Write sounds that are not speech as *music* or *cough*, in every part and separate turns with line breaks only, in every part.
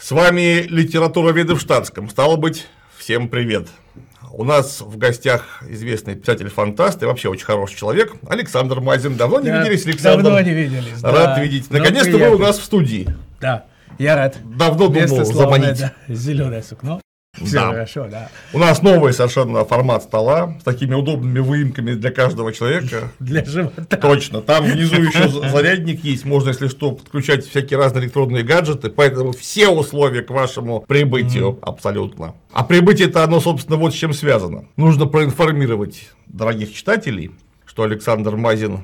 С вами литературоведы в штатском. Стало быть, всем привет. У нас в гостях известный писатель-фантаст и вообще очень хороший человек Александр Мазин. Давно не
Да,
виделись, Александр?
Давно не виделись.
Рад
да.
видеть.
Ну,
Наконец-то вы у нас в студии.
Да, я рад.
Давно думал заманить.
Зеленое сукно. Все
Да.
хорошо, да.
У нас новый совершенно формат стола с такими удобными выемками для каждого человека.
Для живота.
Точно, там внизу еще за- зарядник есть, можно, если что, подключать всякие разные электронные гаджеты, поэтому все условия к вашему прибытию абсолютно. А прибытие это оно, собственно, вот с чем связано. Нужно проинформировать дорогих читателей, что Александр Мазин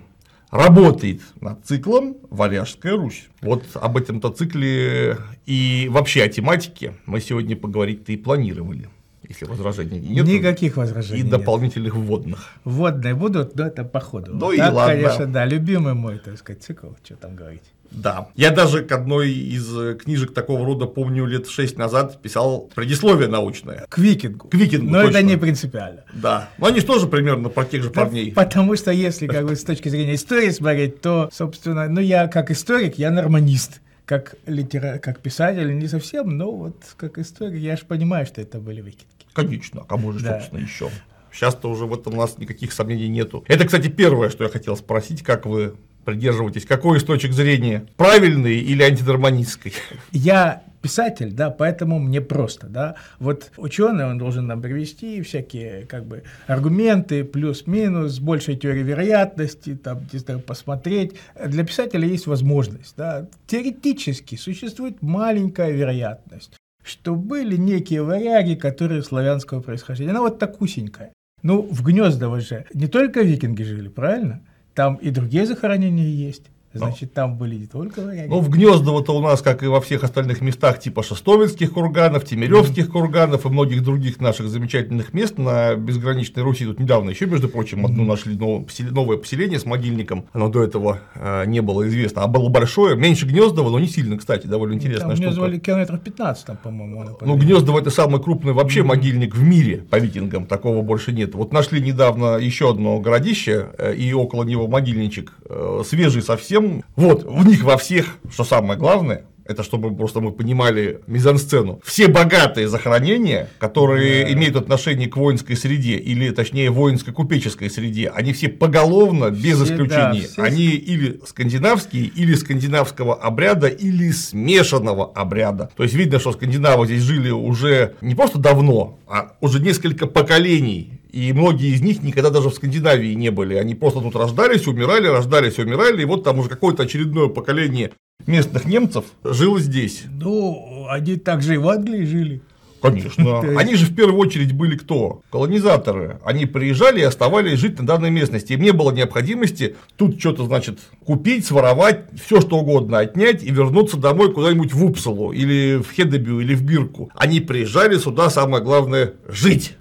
работает над циклом «Варяжская Русь». Вот об этом-то цикле и вообще о тематике мы сегодня поговорить-то и планировали, если возражений нет.
Никаких
И
возражений нет.
дополнительных вводных.
Вводные будут, но это по ходу.
Ну
Вот
и
так,
ладно.
конечно, да, любимый мой, так сказать, цикл, что там говорить.
Да. Я даже к одной из э, книжек такого рода, помню, лет шесть назад писал предисловие научное.
К викингу.
К викингу,
Но
точно.
это не принципиально.
Да. Но они же тоже примерно про тех же
Да,
парней.
Потому что если как бы с точки зрения истории смотреть, то, собственно, ну я как историк, я норманист. Как, литера... как писатель не совсем, но вот как историк я же понимаю, что это были викинги.
Конечно, а кому же,
Да.
собственно, еще? Сейчас-то уже в этом у нас никаких сомнений нету. Это, кстати, первое, что я хотел спросить, как вы придерживаетесь, какой из точек зрения, правильный или антинорманистской?
Я писатель, да, поэтому мне просто, да. Вот ученый, он должен нам привести всякие, как бы, аргументы, плюс-минус, с большей теорией вероятности, там, посмотреть. Для писателя есть возможность, да. Теоретически существует маленькая вероятность, что были некие варяги, которые славянского происхождения. Она вот такусенькая. Ну, в Гнездово же не только викинги жили, правильно? Там и другие захоронения есть. Значит, там были не только варяги.
Ну, в Гнездово-то у нас, как и во всех остальных местах, типа Шестовинских курганов, Тимиревских курганов и многих других наших замечательных мест на безграничной Руси. Тут недавно еще, между прочим, одно нашли новое посел- новое поселение с могильником. Оно до этого э, не было известно. А было большое, меньше Гнездова, но не сильно, кстати, довольно интересная
Там
штука.
звали километров 15, там, по-моему.
Ну. Гнездово это самый крупный вообще могильник в мире по викингам, такого больше нет. Вот нашли недавно еще одно городище э, и около него могильничек, э, свежий совсем. Вот, в них во всех, что самое главное, это чтобы просто мы понимали мизансцену. Все богатые захоронения, которые
Да.
имеют отношение к воинской среде, или точнее воинско-купеческой среде, они все поголовно, без
Все,
исключения.
да, все
они или скандинавские, или скандинавского обряда, или смешанного обряда. То есть видно, что скандинавы здесь жили уже не просто давно, а уже несколько поколений. И многие из них никогда даже в Скандинавии не были. Они просто тут рождались, умирали, рождались, умирали. И вот там уже какое-то очередное поколение местных немцев жило здесь.
Ну, они также и в Англии жили.
Конечно. *laughs* Они же в первую очередь были кто? Колонизаторы. Они приезжали и оставались жить на данной местности. Им не было необходимости тут что-то, значит, купить, своровать, все что угодно отнять и вернуться домой куда-нибудь в Упсалу или в Хедебю или в Бирку. Они приезжали сюда, самое главное, жить.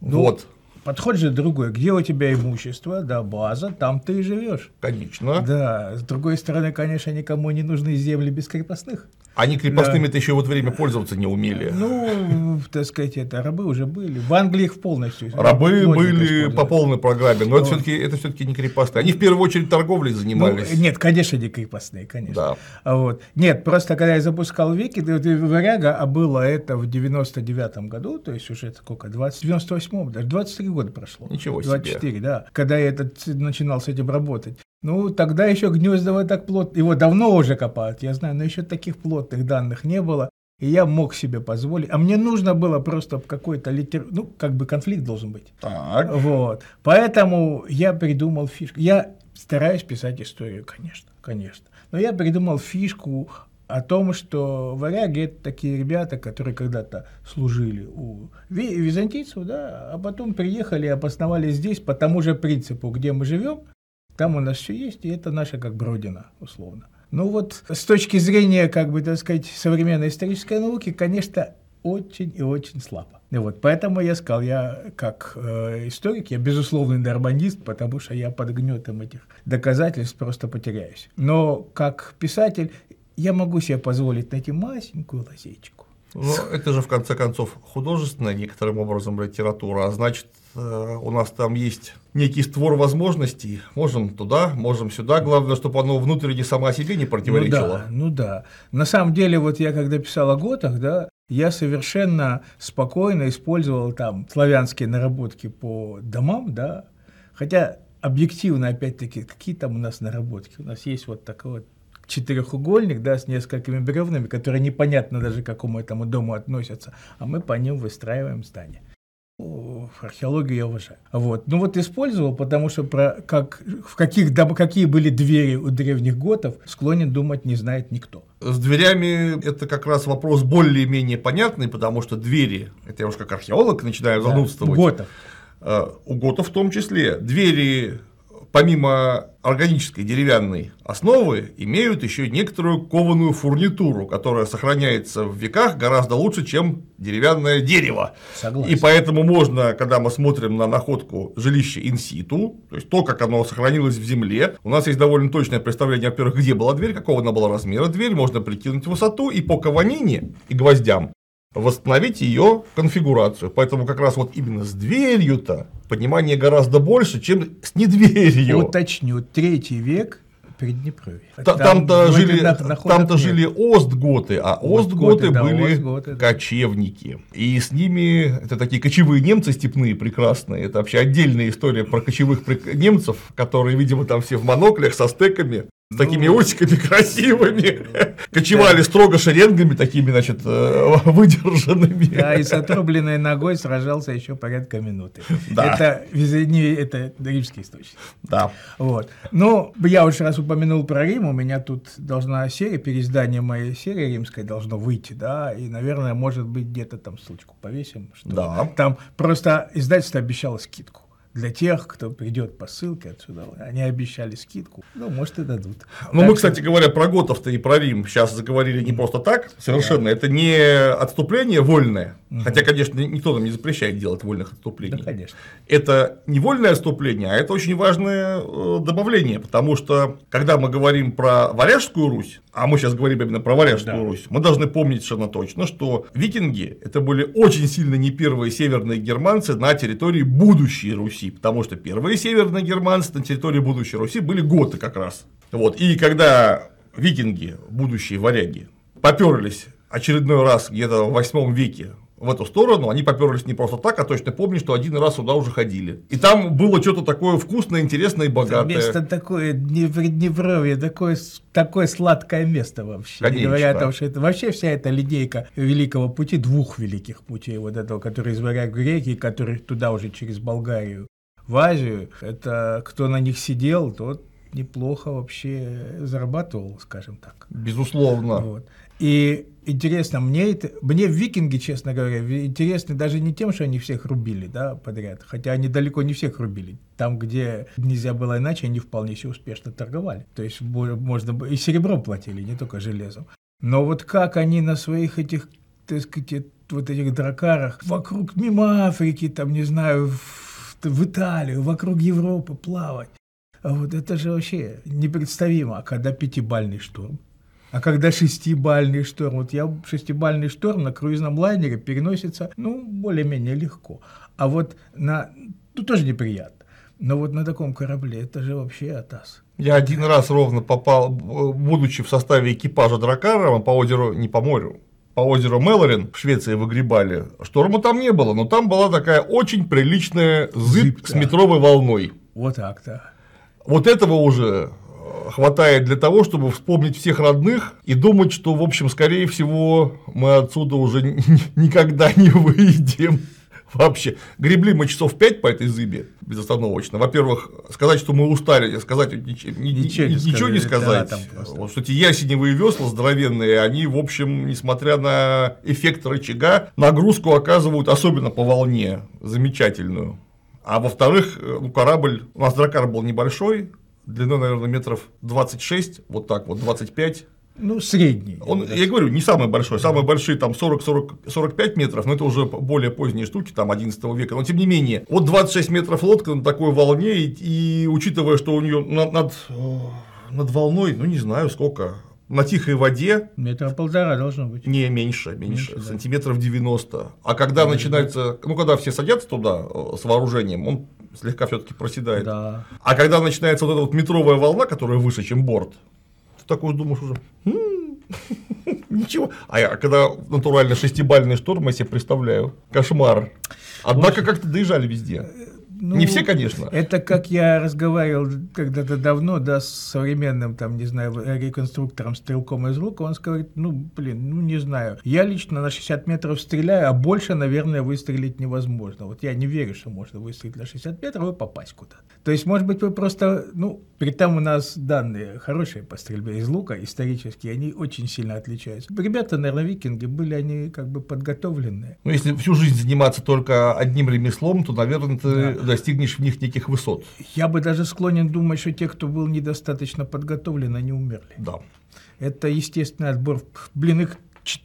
Ну,
вот,
Подход же другой. Где у тебя имущество, да, база, там ты и живешь.
конечно.
Да, с другой стороны, конечно, никому не нужны земли без крепостных.
Они крепостными-то еще в это время пользоваться не умели.
Ну, так сказать, это рабы уже были. В Англии их полностью.
Рабы были по полной программе, но это
Вот.
все-таки это все-таки не крепостные. Они в первую очередь торговлей
Ну,
занимались.
нет, конечно, не крепостные, конечно.
Да.
Вот. Нет, просто когда я запускал Вики, вот варяга, а было это в 99 году, то есть уже сколько, 20, 98 даже 23 года прошло.
Ничего себе.
24, да. Когда я этот, начинал с этим работать. Ну, тогда еще Гнездово так плотно, его давно уже копают, я знаю, но еще таких плотных данных не было. И я мог себе позволить. А мне нужно было просто какой-то литер... Ну, как бы конфликт должен быть.
Так.
Вот. Поэтому я придумал фишку. Я стараюсь писать историю, конечно, конечно. Но я придумал фишку о том, что варяги это такие ребята, которые когда-то служили у ви- византийцев, да, а потом приехали и обосновались здесь по тому же принципу, где мы живем, там у нас все есть, и это наша как бы родина, условно. Ну вот с точки зрения, как бы, так сказать, современной исторической науки, конечно, очень и очень слабо. И вот поэтому я сказал, я как э, историк, я безусловный норманист, потому что я под гнетом этих доказательств просто потеряюсь. Но как писатель я могу себе позволить найти масенькую лазейку.
Ну, это же, в конце концов, художественная некоторым образом литература, а значит, э, у нас там есть некий створ возможностей, можем туда, можем сюда, главное, чтобы оно внутренне само себе не противоречило.
Ну да, ну да. На самом деле, вот я когда писал о готах, да, я совершенно спокойно использовал там славянские наработки по домам, да, хотя объективно, опять-таки, какие там у нас наработки? У нас есть вот такой вот четырехугольник, да, с несколькими бревнами, которые непонятно даже к какому этому дому относятся, а мы по ним выстраиваем здание. Археологию я уважаю. Вот. Ну вот использовал, потому что про как, в каких, дом, какие были двери у древних готов, склонен думать, не знает никто.
С дверями это как раз вопрос более-менее понятный, потому что двери, это я уж как археолог начинаю занудствовать. Да, готов. Э, у готов в том числе. Двери помимо органической деревянной основы, имеют еще некоторую кованую фурнитуру, которая сохраняется в веках гораздо лучше, чем деревянное дерево. Согласен. И поэтому можно, когда мы смотрим на находку жилища инситу, то есть то, как оно сохранилось в земле, у нас есть довольно точное представление, во-первых, где была дверь, какого она была размера дверь, можно прикинуть высоту, и по кованине и гвоздям восстановить ее конфигурацию. Поэтому как раз вот именно с дверью-то понимание гораздо больше, чем с недверью.
Уточню, третий век Приднепровье.
Там-то жили, там жили остготы, а остготы, да, были остготы, да. кочевники. И с ними, это такие кочевые немцы степные прекрасные, это вообще отдельная история про кочевых немцев, которые, видимо, там все в моноклях со стеками с такими ну, усиками *laughs* красивыми, *laughs* кочевали строго шеренгами такими, значит, э, *laughs* выдержанными.
Да, и с отрубленной ногой сражался еще порядка минуты. Да. Это, не, это римский источник.
Да.
Вот. Ну, я уже раз упомянул про Рим, у меня тут должна серия, переиздание моей серии римской должно выйти, да, и, наверное, может быть, где-то там ссылочку повесим, что да. там просто издательство обещало скидку для тех, кто придет по ссылке отсюда. Они обещали скидку. Ну, может, и дадут.
Ну, мы, кстати говоря, про Готов-то и про Рим сейчас заговорили не просто так, совершенно. Да. Это не отступление вольное. Угу. Хотя, конечно, никто нам не запрещает делать вольных отступлений.
Да, конечно.
Это не вольное отступление, а это очень важное э, добавление. Потому что, когда мы говорим про Варяжскую Русь, а мы сейчас говорим именно про Варяжскую да. Русь, мы должны помнить совершенно точно, что викинги это были очень сильно не первые северные германцы на территории будущей Руси, потому что первые северные германцы на территории будущей Руси были готы как раз. Вот. И когда викинги, будущие варяги, поперлись очередной раз где-то в 8 веке в эту сторону, они поперлись не просто так, а точно помню, что один раз сюда уже ходили. И там было что-то такое вкусное, интересное и богатое.
Место такое Днепровье, такое, такое сладкое место вообще.
Конечно.
Говоря о том, что это вообще вся эта линейка великого пути, двух великих путей, вот этого, который из варяг греки, который туда уже через Болгарию в Азию, это кто на них сидел, тот неплохо вообще зарабатывал, скажем так.
Безусловно. Вот.
И интересно, мне, это, мне викинги, честно говоря, интересны даже не тем, что они всех рубили да, подряд, хотя они далеко не всех рубили. Там, где нельзя было иначе, они вполне себе успешно торговали. То есть можно и серебром платили, не только железом. Но вот как они на своих этих, так сказать, вот этих дракарах вокруг, мимо Африки, там, не знаю, в, в Италию, вокруг Европы плавать. А вот это же вообще непредставимо. А когда пятибальный штурм, а когда шестибальный шторм, вот я шестибальный шторм на круизном лайнере переносится, ну, более-менее легко. А вот на, ну, тоже неприятно. Но вот на таком корабле это же вообще атас.
Я один раз ровно попал, будучи в составе экипажа Дракара по озеру, не по морю, по озеру Мелорин в Швеции выгребали. Шторма там не было, но там была такая очень приличная зыбь Зыбка. с метровой волной.
Вот так-то.
Вот этого уже хватает для того, чтобы вспомнить всех родных и думать, что, в общем, скорее всего, мы отсюда уже *laughs* никогда не выйдем. Вообще, гребли мы часов 5 по этой зыбе безостановочно. Во-первых, сказать, что мы устали, сказать ничего, ничего, не, ничего не сказать. Да, вот, что эти ясеневые весла здоровенные, они, в общем, несмотря на эффект рычага, нагрузку оказывают, особенно по волне, замечательную. А во-вторых, ну, корабль, у нас дракар был небольшой, длиной, наверное, метров 26, вот так вот, 25.
Ну, средний.
Он, я говорю, не самый большой, самые большие там 40-45 метров, но это уже более поздние штуки, там 11 века, но тем не менее, вот 26 метров лодка на такой волне, и, и учитывая, что у нее над, над, над волной, ну не знаю сколько, на тихой воде
Метра полтора должно быть.
не меньше, меньше,
Меньше, да.
сантиметров 90. А когда начинается, ну когда все садятся туда э, с вооружением, он слегка все-таки проседает.
Да.
А когда начинается вот эта вот метровая волна, которая выше, чем борт, такой думаешь уже, «М, *laughs* ничего. А я- когда натурально шестибальный шторм, я себе представляю, кошмар. Однако как-то доезжали везде.
Ну,
Не все, конечно.
Это как я разговаривал когда-то давно, да, с современным, там, не знаю, реконструктором, стрелком из лука, он сказал, ну, блин, ну, не знаю, я лично на 60 метров стреляю, а больше, наверное, выстрелить невозможно. Вот я не верю, что можно выстрелить на 60 метров и попасть куда-то. То есть, может быть, вы просто, ну, при том у нас данные хорошие по стрельбе из лука, исторические, они очень сильно отличаются. Ребята, наверное, викинги, были они как бы подготовленные.
Ну, если всю жизнь заниматься только одним ремеслом, то, наверное, ты достигнешь в них неких высот.
Я бы даже склонен думать, что те, кто был недостаточно подготовлен, они умерли.
Да.
Это естественный отбор. Блин, их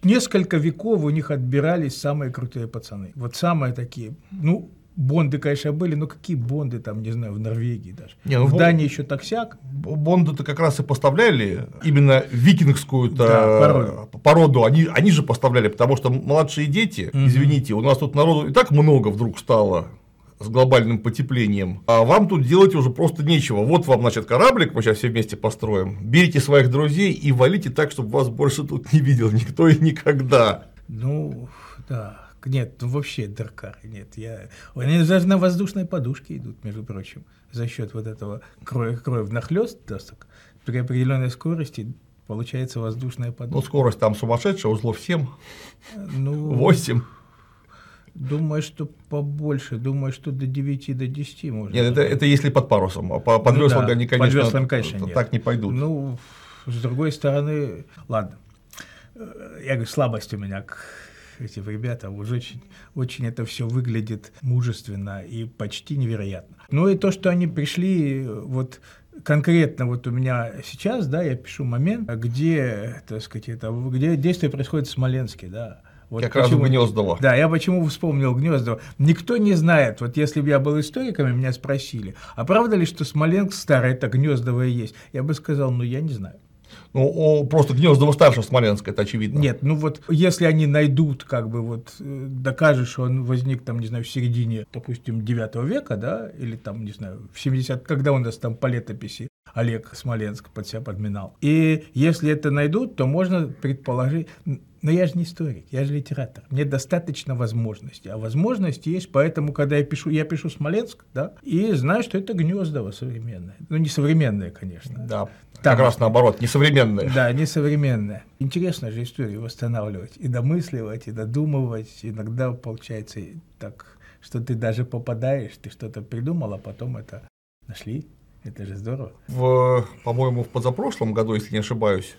несколько веков у них отбирались самые крутые пацаны. Вот самые такие. Ну, Бонды, конечно, были, но какие Бонды там, не знаю, в Норвегии даже.
Не, ну,
в Дании еще таксяк.
Бонды-то как раз и поставляли именно викингскую
Да, породу.
породу. Они, они же поставляли, потому что младшие дети, извините, у нас тут народу и так много вдруг стало с глобальным потеплением, а вам тут делать уже просто нечего. Вот вам, значит, кораблик, мы сейчас все вместе построим, берите своих друзей и валите так, чтобы вас больше тут не видел никто и никогда.
Ну, да. Нет, ну вообще Даркар, нет. Я... Они даже на воздушной подушке идут, между прочим, за счет вот этого кроя, кроя внахлёст досок. При определенной скорости получается воздушная
Ну,
подушка.
скорость там сумасшедшая, узлов 7,
Ну,
8.
Думаю, что побольше. Думаю, что до 9, до 10 можно.
Нет, это, это если под парусом. А по- под
Ну
веслами
да,
они,
под
конечно,
веслами, конечно, нет.
так не пойдут.
Ну, с другой стороны, ладно. Э, Я говорю, слабость у меня к этим ребятам. Уж очень, очень это все выглядит мужественно и почти невероятно. Ну и то, что они пришли, вот конкретно вот у меня сейчас, да, я пишу момент, где, так сказать, это, где действие происходит в Смоленске, да. Вот
Как раз в Гнездово.
Да, я почему вспомнил Гнездово. Никто не знает, вот если бы я был историком, меня спросили, а правда ли, что Смоленск старый, это Гнездово и есть? Я бы сказал, ну, я не знаю.
Ну, просто Гнездово старше Смоленска, это очевидно.
Нет, ну вот если они найдут, как бы вот э, докажут, что он возник там, не знаю, в середине, допустим, 9 века, да, или там, не знаю, в 70, когда у нас там по летописи Олег Смоленск под себя подминал. И если это найдут, то можно предположить, но я же не историк, я же литератор. Мне достаточно возможностей. А возможности есть, поэтому, когда я пишу, я пишу Смоленск, да, и знаю, что это Гнездово современное. Ну, не современное, конечно.
Да,
Там-
как раз наоборот, несовременные.
Да, несовременная. Интересно же историю восстанавливать, и домысливать, и додумывать. Иногда получается так, что ты даже попадаешь, ты что-то придумал, а потом это нашли. Это же здорово.
В, по-моему, в позапрошлом году, если не ошибаюсь,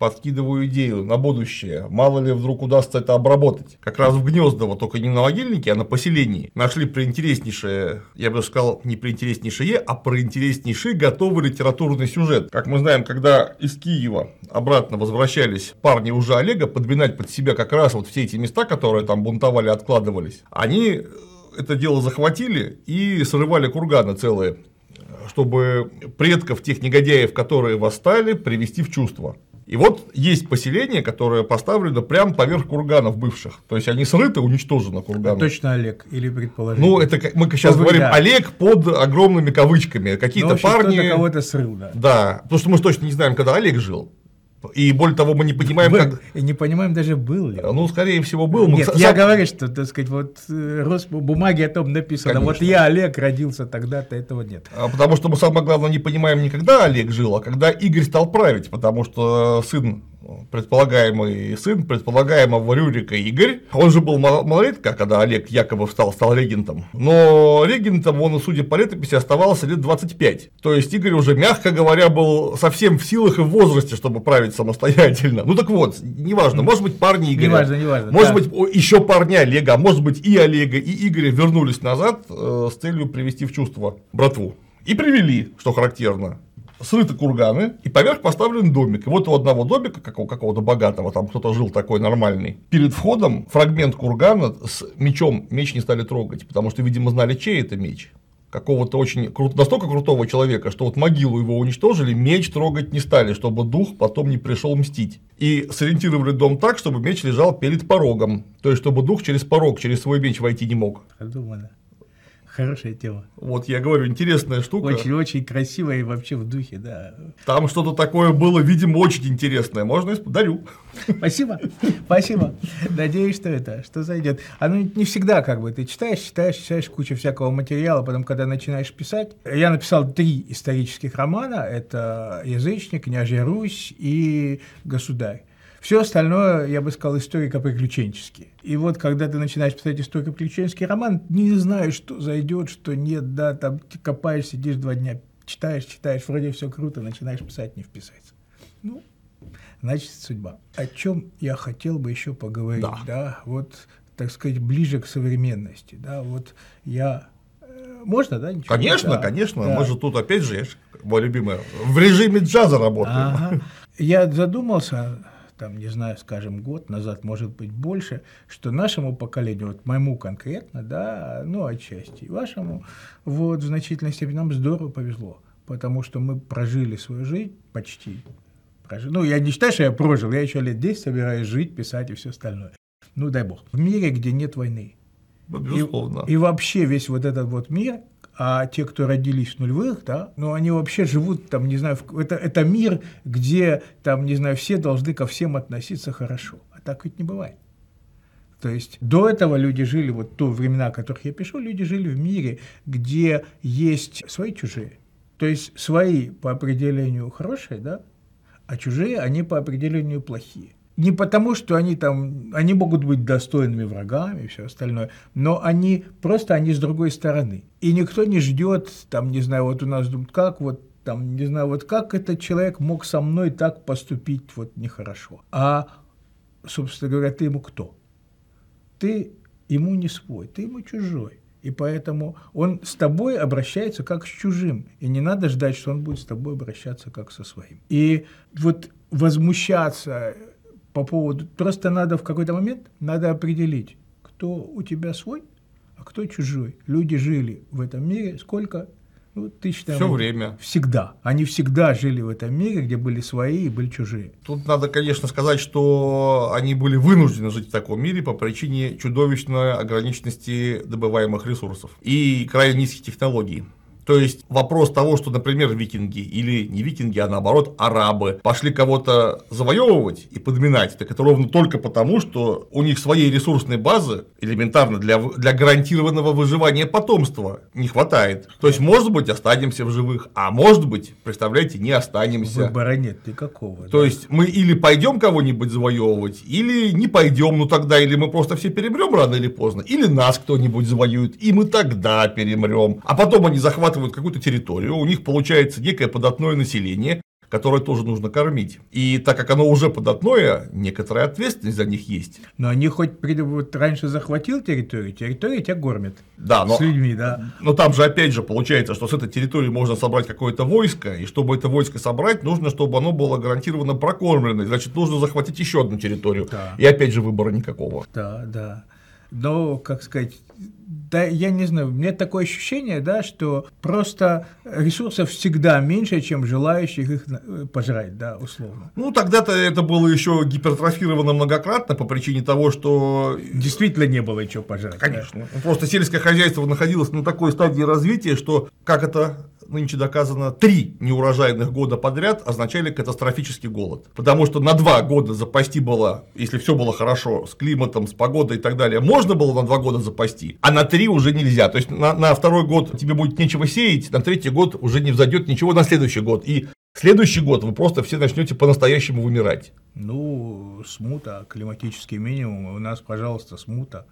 подкидываю идею на будущее. Мало ли вдруг удастся это обработать. Как раз в Гнездово, только не на могильнике, а на поселении. Нашли приинтереснейшее, я бы сказал, не приинтереснейшее, а приинтереснейший готовый литературный сюжет. Как мы знаем, когда из Киева обратно возвращались парни уже Олега, подминать под себя как раз вот все эти места, которые там бунтовали, откладывались, они это дело захватили и срывали курганы целые чтобы предков тех негодяев, которые восстали, привести в чувство. И вот есть поселение, которое поставлено прямо поверх курганов бывших. То есть они срыты, уничтожены курганы.
Точно Олег, или предположить.
Ну, это мы сейчас
Ну,
говорим
да.
Олег под огромными кавычками.
Ну,
Какие-то
общем,
парни.
кто-то кого-то срыл, да.
Да, потому что мы точно не знаем, когда Олег жил. И более того, мы не понимаем,
Был.
как.
И не понимаем даже, был ли. он.
Ну, скорее всего, был. Мы
Нет,
са-
я
сам-
говорю, что, так сказать, вот э, Рос- в бумаге о том написано, вот
Конечно.
я Олег родился тогда-то, этого нет.
А Потому что мы самое главное не понимаем не когда Олег жил, а когда Игорь стал править, потому что сын, предполагаемый сын предполагаемого Рюрика Игорь, он же был мал- малолетка, когда Олег якобы стал, стал регентом, но регентом он, судя по летописи, оставался лет 25. То есть Игорь уже, мягко говоря, был совсем в силах и в возрасте, чтобы править самостоятельно. Ну так вот, неважно, может быть парни Игоря,
Неважно, неважно,
может
да.
быть еще парни Олега, а может быть и Олега, и Игоря вернулись назад э, с целью привести в чувство братву. И привели, что характерно. Срыты курганы, и поверх поставлен домик. И вот у одного домика, какого- какого-то богатого, там кто-то жил такой нормальный, перед входом фрагмент кургана с мечом, меч не стали трогать, потому что, видимо, знали, чей это меч. какого-то очень крут, настолько крутого человека, что вот могилу его уничтожили, меч трогать не стали, чтобы дух потом не пришел мстить. И сориентировали дом так, чтобы меч лежал перед порогом, то есть чтобы дух через порог, через свой меч войти не мог.
Продумано. Хорошая тема.
Вот я говорю, интересная штука.
Очень-очень красивая и вообще в духе, да.
Там что-то такое было, видимо, очень интересное. Можно дарю.
Спасибо, спасибо. Надеюсь, что это, что зайдет. Оно не всегда как бы, ты читаешь, читаешь, читаешь кучу всякого материала, потом, когда начинаешь писать. Я написал три исторических романа. Это «Язычник», «Княжья Русь» и «Государь». Все остальное, я бы сказал, историко-приключенческие. И вот, когда ты начинаешь писать историко-приключенческий роман, не знаешь, что зайдет, что нет, да, там ты копаешь, сидишь два дня, читаешь, читаешь, вроде все круто, начинаешь писать, не вписать. Ну, значит, судьба. О чем я хотел бы еще поговорить, да, да вот, так сказать, ближе к современности, да, вот я э, можно, да?
Ничего? Конечно, да, конечно. Да. Мы же тут, опять же, мой любимый, в режиме джаза работаем. Ага.
Я задумался там, не знаю, скажем, год назад, может быть, больше, что нашему поколению, вот моему конкретно, да, ну, отчасти, вашему, вот, в значительной степени нам здорово повезло, потому что мы прожили свою жизнь почти, прожили, ну, я не считаю, что я прожил, я еще лет 10 собираюсь жить, писать и все остальное. Ну, дай бог. В мире, где нет войны.
Безусловно.
И, и вообще весь вот этот вот мир, а те, кто родились в нулевых, да, ну, они вообще живут там, не знаю, в, это, это мир, где там, не знаю, все должны ко всем относиться хорошо. А так ведь не бывает. То есть до этого люди жили, вот то времена, о которых я пишу, люди жили в мире, где есть свои чужие. То есть свои по определению хорошие, да, а чужие, они по определению плохие не потому, что они там, они могут быть достойными врагами и все остальное, но они просто они с другой стороны. И никто не ждет, там, не знаю, вот у нас думают, как вот там, не знаю, вот как этот человек мог со мной так поступить вот нехорошо. А, собственно говоря, ты ему кто? Ты ему не свой, ты ему чужой. И поэтому он с тобой обращается как с чужим. И не надо ждать, что он будет с тобой обращаться как со своим. И вот возмущаться по поводу... Просто надо в какой-то момент, надо определить, кто у тебя свой, а кто чужой. Люди жили в этом мире сколько?
Ну, тысяч, Все время.
Всегда. Они всегда жили в этом мире, где были свои и были чужие.
Тут надо, конечно, сказать, что они были вынуждены жить в таком мире по причине чудовищной ограниченности добываемых ресурсов и крайне низких технологий. То есть вопрос того, что, например, викинги или не викинги, а наоборот арабы пошли кого-то завоевывать и подминать, так это ровно только потому, что у них своей ресурсной базы элементарно для, для гарантированного выживания потомства не хватает. То есть, может быть, останемся в живых, а может быть, представляете, не останемся.
Выбора нет никакого.
То да. есть мы или пойдем кого-нибудь завоевывать, или не пойдем, ну тогда или мы просто все перемрем рано или поздно, или нас кто-нибудь завоюет, и мы тогда перемрем. А потом они захватывают захватывают какую-то территорию, у них получается некое податное население, которое тоже нужно кормить. И так как оно уже податное, некоторая ответственность за них есть.
Но они хоть вот раньше захватил территорию, территория тебя кормит.
Да, но,
с людьми, да.
Но там же опять же получается, что с этой территории можно собрать какое-то войско, и чтобы это войско собрать, нужно, чтобы оно было гарантированно прокормлено. Значит, нужно захватить еще одну территорию. Да. И опять же выбора никакого.
Да, да. Но, как сказать, да, я не знаю, у меня такое ощущение, да, что просто ресурсов всегда меньше, чем желающих их э, пожрать, да, условно.
Ну, тогда-то это было еще гипертрофировано многократно по причине того, что...
Действительно не было чего пожрать.
Конечно. Да. Просто сельское хозяйство находилось на такой стадии развития, что, как это нынче доказано, три неурожайных года подряд означали катастрофический голод. Потому что на два года запасти было, если все было хорошо, с климатом, с погодой и так далее, можно было на два года запасти, а на три уже нельзя. То есть на, на второй год тебе будет нечего сеять, на третий год уже не взойдет ничего на следующий год. И Следующий год вы просто все начнете по-настоящему вымирать.
Ну, смута, климатический минимум. У нас, пожалуйста, смута.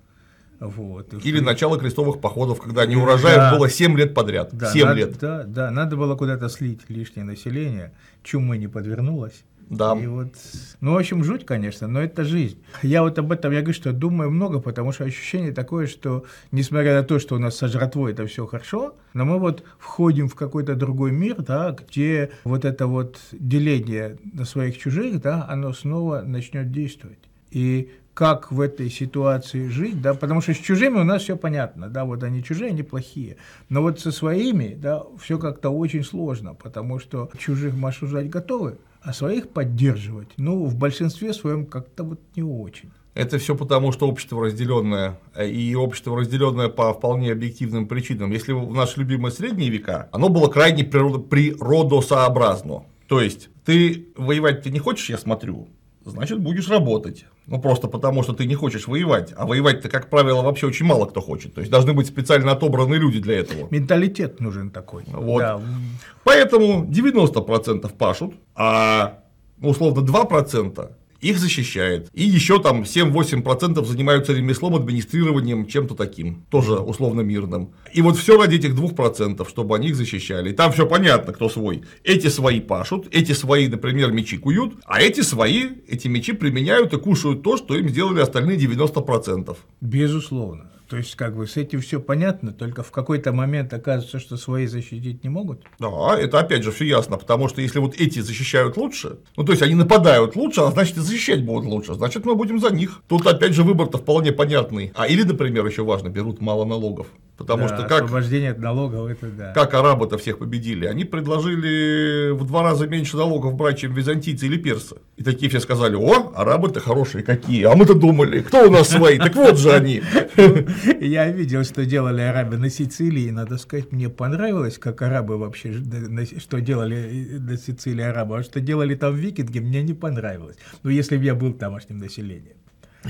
Вот.
Или начало крестовых походов, когда не урожаев да. было 7 лет подряд.
Да,
7
надо,
лет.
Да, да, надо было куда-то слить лишнее население, чумы не подвернулось.
Да.
И вот, ну, в общем, жуть, конечно, но это жизнь. Я вот об этом, я говорю, что думаю много, потому что ощущение такое, что, несмотря на то, что у нас со жратвой это все хорошо, но мы вот входим в какой-то другой мир, да, где вот это вот деление на своих чужих, да, оно снова начнет действовать. И как в этой ситуации жить, да, потому что с чужими у нас все понятно, да, вот они чужие, они плохие, но вот со своими, да, все как-то очень сложно, потому что чужих мы осуждать готовы, а своих поддерживать, ну, в большинстве своем как-то вот не очень.
Это все потому, что общество разделенное, и общество разделенное по вполне объективным причинам. Если в наши любимые средние века, оно было крайне природосообразно. То есть, ты воевать ты не хочешь, я смотрю, значит, будешь работать. Ну, просто потому, что ты не хочешь воевать. А воевать-то, как правило, вообще очень мало кто хочет. То есть, должны быть специально отобранные люди для этого.
Менталитет нужен такой.
Вот. Да. Поэтому 90% пашут, а условно 2% их защищает. И еще там 7-8% занимаются ремеслом, администрированием, чем-то таким, тоже условно мирным. И вот все ради этих 2%, чтобы они их защищали. И там все понятно, кто свой. Эти свои пашут, эти свои, например, мечи куют, а эти свои, эти мечи применяют и кушают то, что им сделали остальные 90%.
Безусловно. То есть, как бы с этим все понятно, только в какой-то момент оказывается, что свои защитить не могут.
Да, это опять же все ясно, потому что если вот эти защищают лучше, ну то есть они нападают лучше, а значит и защищать будут лучше, значит мы будем за них. Тут опять же выбор-то вполне понятный. А или, например, еще важно, берут мало налогов. Потому
да,
что как,
освобождение от налогов это да.
Как арабы-то всех победили? Они предложили в два раза меньше налогов брать, чем византийцы или персы. И такие все сказали: О, арабы-то хорошие какие! А мы-то думали, кто у нас свои? Так вот же они. *laughs*
Я видел, что делали арабы на Сицилии, надо сказать, мне понравилось, как арабы вообще, что делали на Сицилии арабы, а что делали там викинги, мне не понравилось. Ну, если бы я был тамошним населением.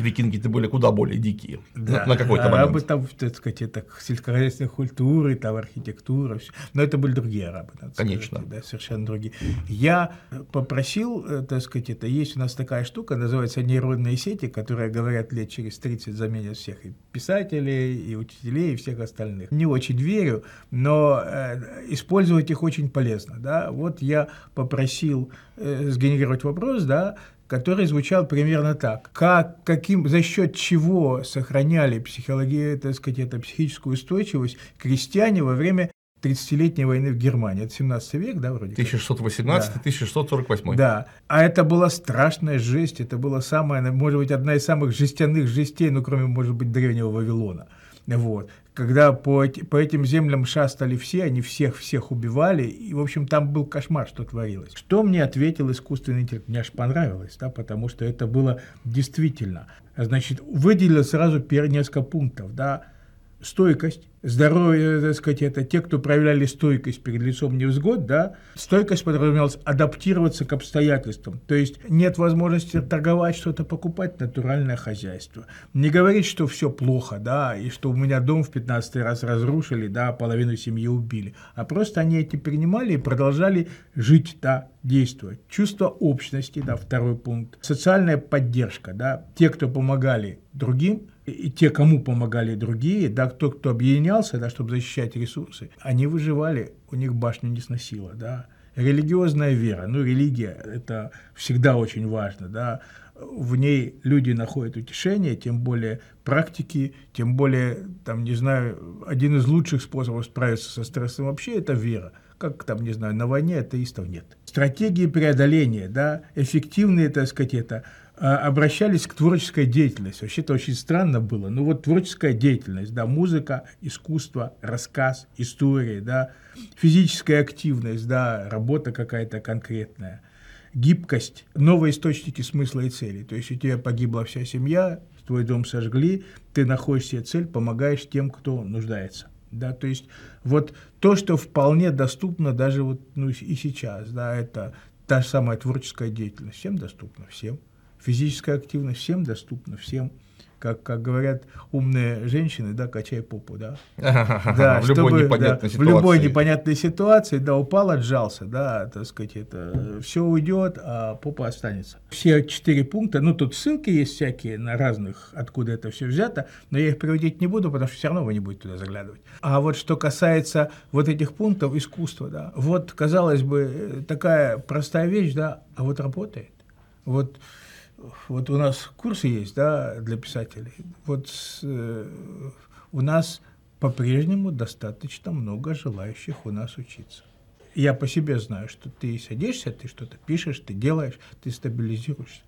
Викинги-то были куда более дикие
да. на какой-то арабы момент. Арабы там, так сказать, это сельскохозяйственная культура, там архитектура, все. но это были другие арабы.
Конечно.
Сказать, да, совершенно другие. Я попросил, э, так сказать, это есть у нас такая штука, называется нейронные сети, которые, говорят, лет через 30 заменят всех и писателей, и учителей, и всех остальных. Не очень верю, но э, использовать их очень полезно. Да? Вот я попросил э, сгенерировать вопрос, да, который звучал примерно так. Как, каким, за счет чего сохраняли психологию, так сказать, это психическую устойчивость крестьяне во время 30-летней войны в Германии. Это 17 век, да, вроде
1618-1648.
Да. да. А это была страшная жесть, это была самая, может быть, одна из самых жестяных жестей, ну, кроме, может быть, древнего Вавилона. Вот когда по, по этим землям шастали все, они всех-всех убивали, и, в общем, там был кошмар, что творилось. Что мне ответил искусственный интеллект? Мне аж понравилось, да, потому что это было действительно. Значит, выделил сразу несколько пунктов, да, стойкость, здоровье, так сказать, это те, кто проявляли стойкость перед лицом невзгод, да, стойкость подразумевалась адаптироваться к обстоятельствам, то есть нет возможности торговать, что-то покупать, натуральное хозяйство. Не говорить, что все плохо, да, и что у меня дом в 15 раз разрушили, да, половину семьи убили, а просто они эти принимали и продолжали жить, да, действовать. Чувство общности, да, второй пункт. Социальная поддержка, да, те, кто помогали другим, и те, кому помогали другие, да, кто, кто объединялся, да, чтобы защищать ресурсы, они выживали, у них башню не сносило, да. Религиозная вера, ну, религия – это всегда очень важно, да, в ней люди находят утешение, тем более практики, тем более, там, не знаю, один из лучших способов справиться со стрессом вообще – это вера. Как там, не знаю, на войне атеистов нет. Стратегии преодоления, да, эффективные, так сказать, это обращались к творческой деятельности. Вообще это очень странно было. Ну вот творческая деятельность, да, музыка, искусство, рассказ, история, да, физическая активность, да, работа какая-то конкретная, гибкость, новые источники смысла и цели. То есть у тебя погибла вся семья, твой дом сожгли, ты находишь себе цель, помогаешь тем, кто нуждается. Да, то есть вот то, что вполне доступно даже вот, ну, и сейчас, да, это та же самая творческая деятельность, всем доступна, всем. Физическая активность всем доступна, всем. Как, как говорят умные женщины, да, качай попу, да. *laughs*
да в чтобы, любой непонятной да,
ситуации. В любой непонятной ситуации, да, упал, отжался, да, так сказать, это все уйдет, а попа останется. Все четыре пункта, ну, тут ссылки есть всякие на разных, откуда это все взято, но я их приводить не буду, потому что все равно вы не будете туда заглядывать. А вот что касается вот этих пунктов искусства, да, вот, казалось бы, такая простая вещь, да, а вот работает. Вот вот у нас курсы есть, да, для писателей. Вот э, у нас по-прежнему достаточно много желающих у нас учиться. Я по себе знаю, что ты садишься, ты что-то пишешь, ты делаешь, ты стабилизируешься.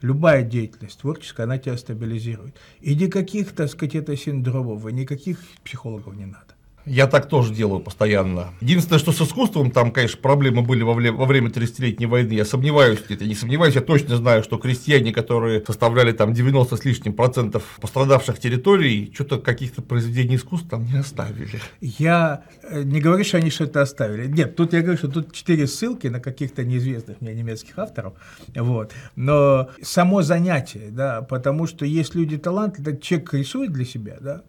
любая деятельность творческая, она тебя стабилизирует. И никаких, так сказать, это синдромов, и никаких психологов не надо.
Я так тоже делаю постоянно. Единственное, что с искусством, там, конечно, проблемы были во, время 30-летней войны. Я сомневаюсь, это не сомневаюсь, я точно знаю, что крестьяне, которые составляли там 90 с лишним процентов пострадавших территорий, что-то каких-то произведений искусства там не оставили.
Я э, не говорю, что они что-то оставили. Нет, тут я говорю, что тут четыре ссылки на каких-то неизвестных мне немецких авторов. Вот. Но само занятие, да, потому что есть люди талантливые, человек рисует для себя, да,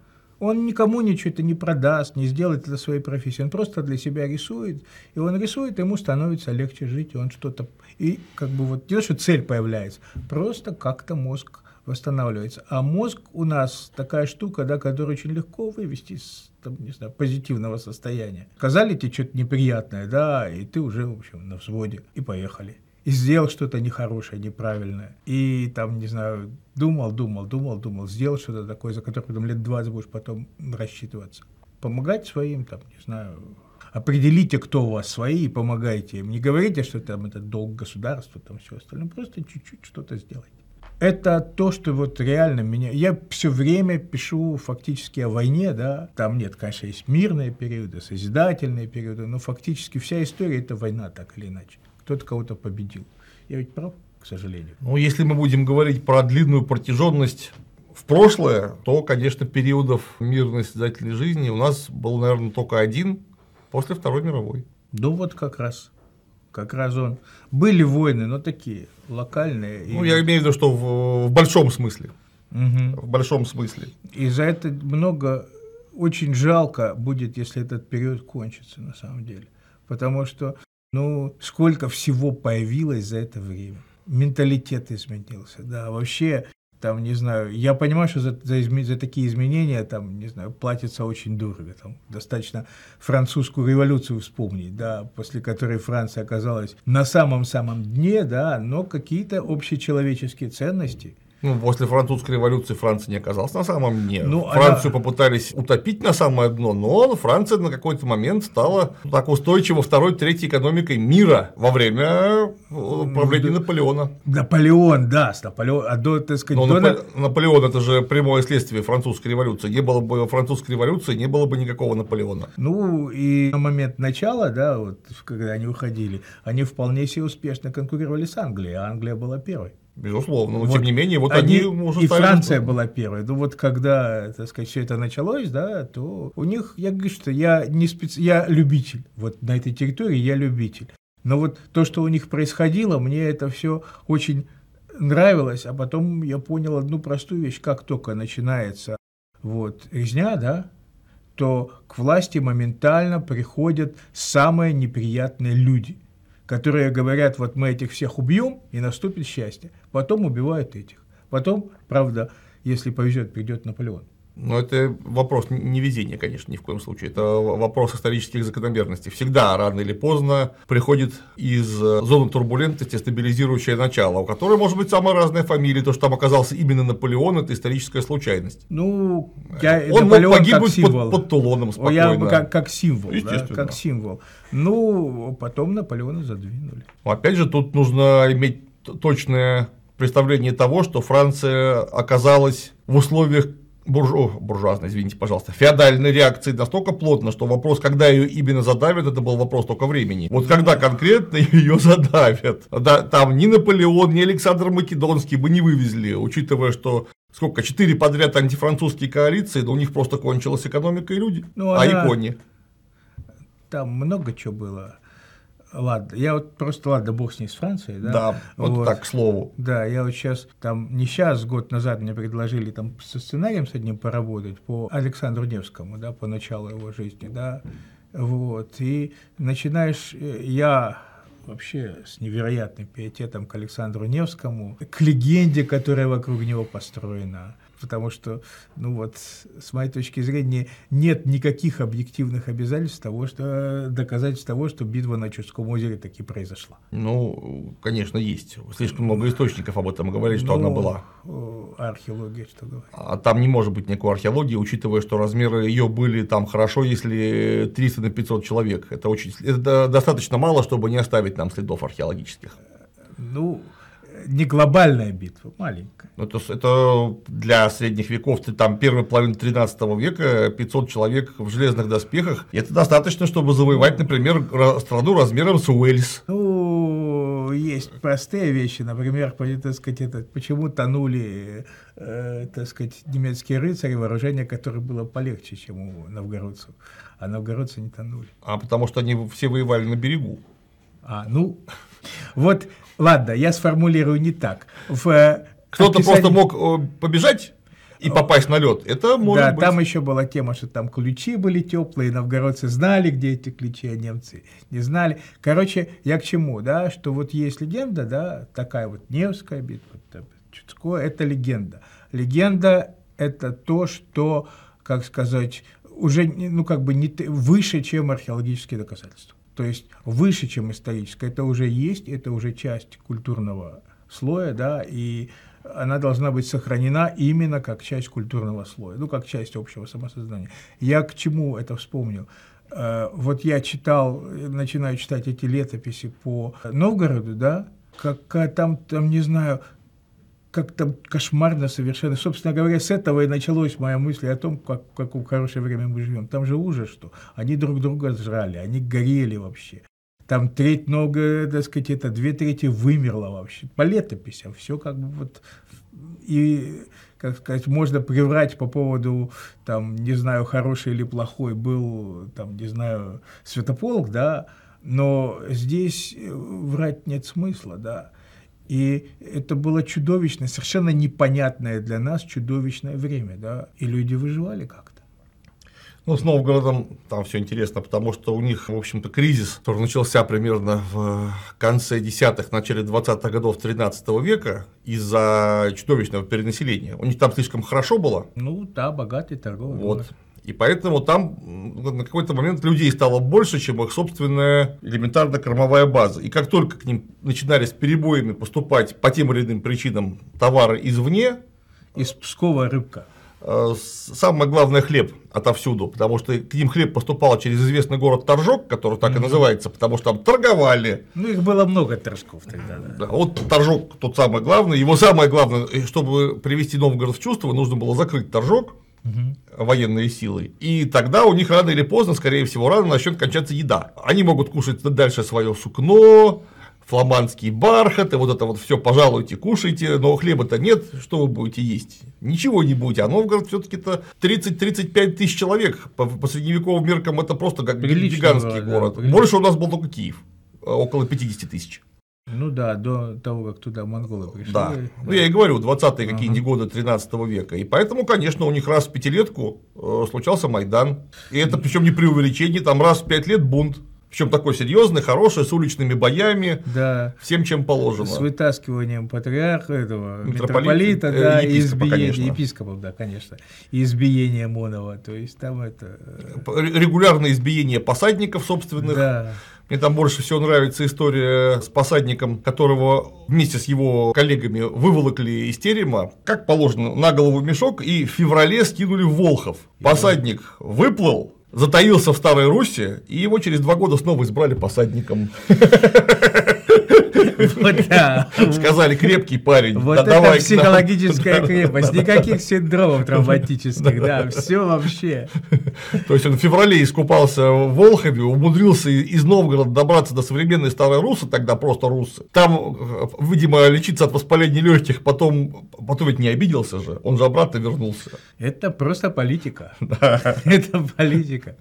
он никому ничего это не продаст, не сделает это своей профессией. Он просто для себя рисует, и он рисует, ему становится легче жить, и он что-то... И как бы вот не то, что цель появляется, просто как-то мозг восстанавливается. А мозг у нас такая штука, да, которую очень легко вывести из там, не знаю, позитивного состояния. Сказали тебе что-то неприятное, да, и ты уже, в общем, на взводе, и поехали и сделал что-то нехорошее, неправильное. И там, не знаю, думал, думал, думал, думал, сделал что-то такое, за которое потом лет 20 будешь потом рассчитываться. Помогать своим, там, не знаю, определите, кто у вас свои, и помогайте им. Не говорите, что там это долг государства, там все остальное, просто чуть-чуть что-то сделайте. Это то, что вот реально меня... Я все время пишу фактически о войне, да. Там нет, конечно, есть мирные периоды, созидательные периоды, но фактически вся история – это война, так или иначе кто-то кого-то победил. Я ведь прав, к сожалению.
Ну, если мы будем говорить про длинную протяженность в прошлое, то, конечно, периодов мирной созидательной жизни у нас был, наверное, только один после Второй мировой.
Ну, вот как раз. Как раз он. Были войны, но такие, локальные.
Ну, и... я имею в виду, что в, в большом смысле.
Угу.
В большом смысле.
И за это много, очень жалко будет, если этот период кончится, на самом деле. Потому что ну, сколько всего появилось за это время. Менталитет изменился, да, вообще, там, не знаю, я понимаю, что за, за, за такие изменения, там, не знаю, платится очень дорого, там, достаточно французскую революцию вспомнить, да, после которой Франция оказалась на самом-самом дне, да, но какие-то общечеловеческие ценности –
ну, после французской революции Франция не оказалась на самом дне. Ну, Францию она... попытались утопить на самое дно, но Франция на какой-то момент стала так устойчиво второй, третьей экономикой мира во время э, правления ну, Наполеона.
Наполеон, да, с Наполеон, а до, так сказать,
но до... Наполеон это же прямое следствие французской революции. Не было бы французской революции, не было бы никакого Наполеона.
Ну и на момент начала, да, вот когда они выходили, они вполне себе успешно конкурировали с Англией, а Англия была первой.
Безусловно, но вот тем не менее, вот они, они
уже И Франция что... была первой. Ну вот когда, так сказать, все это началось, да, то у них, я говорю, что я не специ... я любитель. Вот на этой территории я любитель. Но вот то, что у них происходило, мне это все очень нравилось, а потом я понял одну простую вещь, как только начинается вот резня, да, то к власти моментально приходят самые неприятные люди которые говорят, вот мы этих всех убьем, и наступит счастье. Потом убивают этих. Потом, правда, если повезет, придет Наполеон.
Но это вопрос не везения, конечно, ни в коем случае. Это вопрос исторических закономерностей. Всегда рано или поздно приходит из зоны турбулентности стабилизирующее начало, у которой может быть самая разная фамилия. То, что там оказался именно Наполеон, это историческая случайность.
Ну, я,
Он Наполеон мог погибнуть под, под Тулоном спокойно.
Я, как, как символ. Да, как символ. Ну, потом Наполеона задвинули.
Опять же, тут нужно иметь точное представление того, что Франция оказалась в условиях буржу... буржуазной, извините, пожалуйста, феодальной реакции настолько плотно, что вопрос, когда ее именно задавят, это был вопрос только времени. Вот когда конкретно ее задавят. Да, там ни Наполеон, ни Александр Македонский бы не вывезли, учитывая, что сколько, четыре подряд антифранцузские коалиции, да у них просто кончилась экономика и люди, ну, а она... иконе.
Там много чего было. Ладно, я вот просто, ладно, бог с ней с Францией, да?
Да, вот, вот так, к слову.
Да, я вот сейчас, там, не сейчас, год назад мне предложили там со сценарием с одним поработать по Александру Невскому, да, по началу его жизни, да, вот, и начинаешь, э, я вообще с невероятным пиететом к Александру Невскому, к легенде, которая вокруг него построена, потому что, ну вот, с моей точки зрения, нет никаких объективных обязательств того, что доказательств того, что битва на Чудском озере таки произошла.
Ну, конечно, есть. Слишком много источников об этом говорили, что ну, она была.
Археология, что говорит.
А там не может быть никакой археологии, учитывая, что размеры ее были там хорошо, если 300 на 500 человек. Это очень, это достаточно мало, чтобы не оставить нам следов археологических.
Ну, не глобальная битва, маленькая.
Ну, то есть это для средних веков, ты там первой половины 13 века, 500 человек в железных доспехах, это достаточно, чтобы завоевать, например, страну размером с Уэльс.
Ну, есть простые вещи, например, так сказать, это, почему тонули, э, так сказать, немецкие рыцари, вооружение, которое было полегче, чем у новгородцев, а новгородцы не тонули.
А потому что они все воевали на берегу.
А, ну, вот, ладно, я сформулирую не так. В э,
Кто-то описании... просто мог э, побежать и попасть на лед. Это может
да,
быть.
там еще была тема, что там ключи были теплые, новгородцы знали, где эти ключи, а немцы не знали. Короче, я к чему, да, что вот есть легенда, да, такая вот Невская битва, Чудское, это легенда. Легенда – это то, что, как сказать, уже, ну, как бы не выше, чем археологические доказательства то есть выше, чем историческое, это уже есть, это уже часть культурного слоя, да, и она должна быть сохранена именно как часть культурного слоя, ну, как часть общего самосознания. Я к чему это вспомнил? Э, вот я читал, начинаю читать эти летописи по Новгороду, да, как там, там, не знаю, как там кошмарно совершенно. Собственно говоря, с этого и началась моя мысль о том, как, в какое хорошее время мы живем. Там же ужас, что они друг друга сжрали, они горели вообще. Там треть много, так сказать, это две трети вымерло вообще. По летописям все как бы вот... И, как сказать, можно приврать по поводу, там, не знаю, хороший или плохой был, там, не знаю, Святополк, да, но здесь врать нет смысла, да. И это было чудовищное, совершенно непонятное для нас чудовищное время, да, и люди выживали как-то.
Ну, с Новгородом там все интересно, потому что у них, в общем-то, кризис, который начался примерно в конце десятых, начале 20-х годов 13 века из-за чудовищного перенаселения. У них там слишком хорошо было.
Ну, да, богатый торговый
вот. город. И поэтому там на какой-то момент людей стало больше, чем их собственная элементарная кормовая база. И как только к ним начинали с перебоями поступать по тем или иным причинам товары извне,
из Пскова рыбка.
Э, самое главное хлеб отовсюду, потому что к ним хлеб поступал через известный город Торжок, который так mm-hmm. и называется, потому что там торговали.
Ну, их было много торжков тогда, да.
да. Вот Торжок тот самый главный. Его самое главное, чтобы привести Новгород в чувство, нужно было закрыть Торжок, угу. военные силы. И тогда у них рано или поздно, скорее всего, рано начнет кончаться еда. Они могут кушать дальше свое сукно, фламандский бархат, и вот это вот все, пожалуйте, кушайте, но хлеба-то нет, что вы будете есть? Ничего не будете, а Новгород все таки то 30-35 тысяч человек, по, по средневековым меркам это просто как Прилично гигантский было, город. Да, Больше у нас был только Киев, около 50 тысяч.
Ну да, до того, как туда монголы пришли.
Да. Ну я и говорю, 20-е ага. какие-нибудь годы 13 века. И поэтому, конечно, у них раз в пятилетку э, случался Майдан. И это причем не преувеличение, там раз в пять лет бунт. Причем такой серьезный, хороший, с уличными боями,
да.
всем, чем положено.
С вытаскиванием патриарха этого митрополита, э, да, и избиением епископов, да, конечно, и избиение Монова, то есть там это…
Э, регулярное избиение посадников собственных,
да.
Мне там больше всего нравится история с посадником, которого вместе с его коллегами выволокли из терема, как положено, на голову мешок и в феврале скинули в Волхов. Посадник выплыл, затаился в Старой Руси, и его через два года снова избрали посадником. *laughs* Сказали, крепкий парень.
Вот это психологическая крепость. Никаких синдромов травматических, да, все вообще.
То есть он в феврале искупался в Волхове, умудрился из Новгорода добраться до современной Старой Русы, тогда просто русы. Там, видимо, лечиться от воспаления легких, потом, потом ведь не обиделся же, он же обратно вернулся.
Это просто политика. Это политика.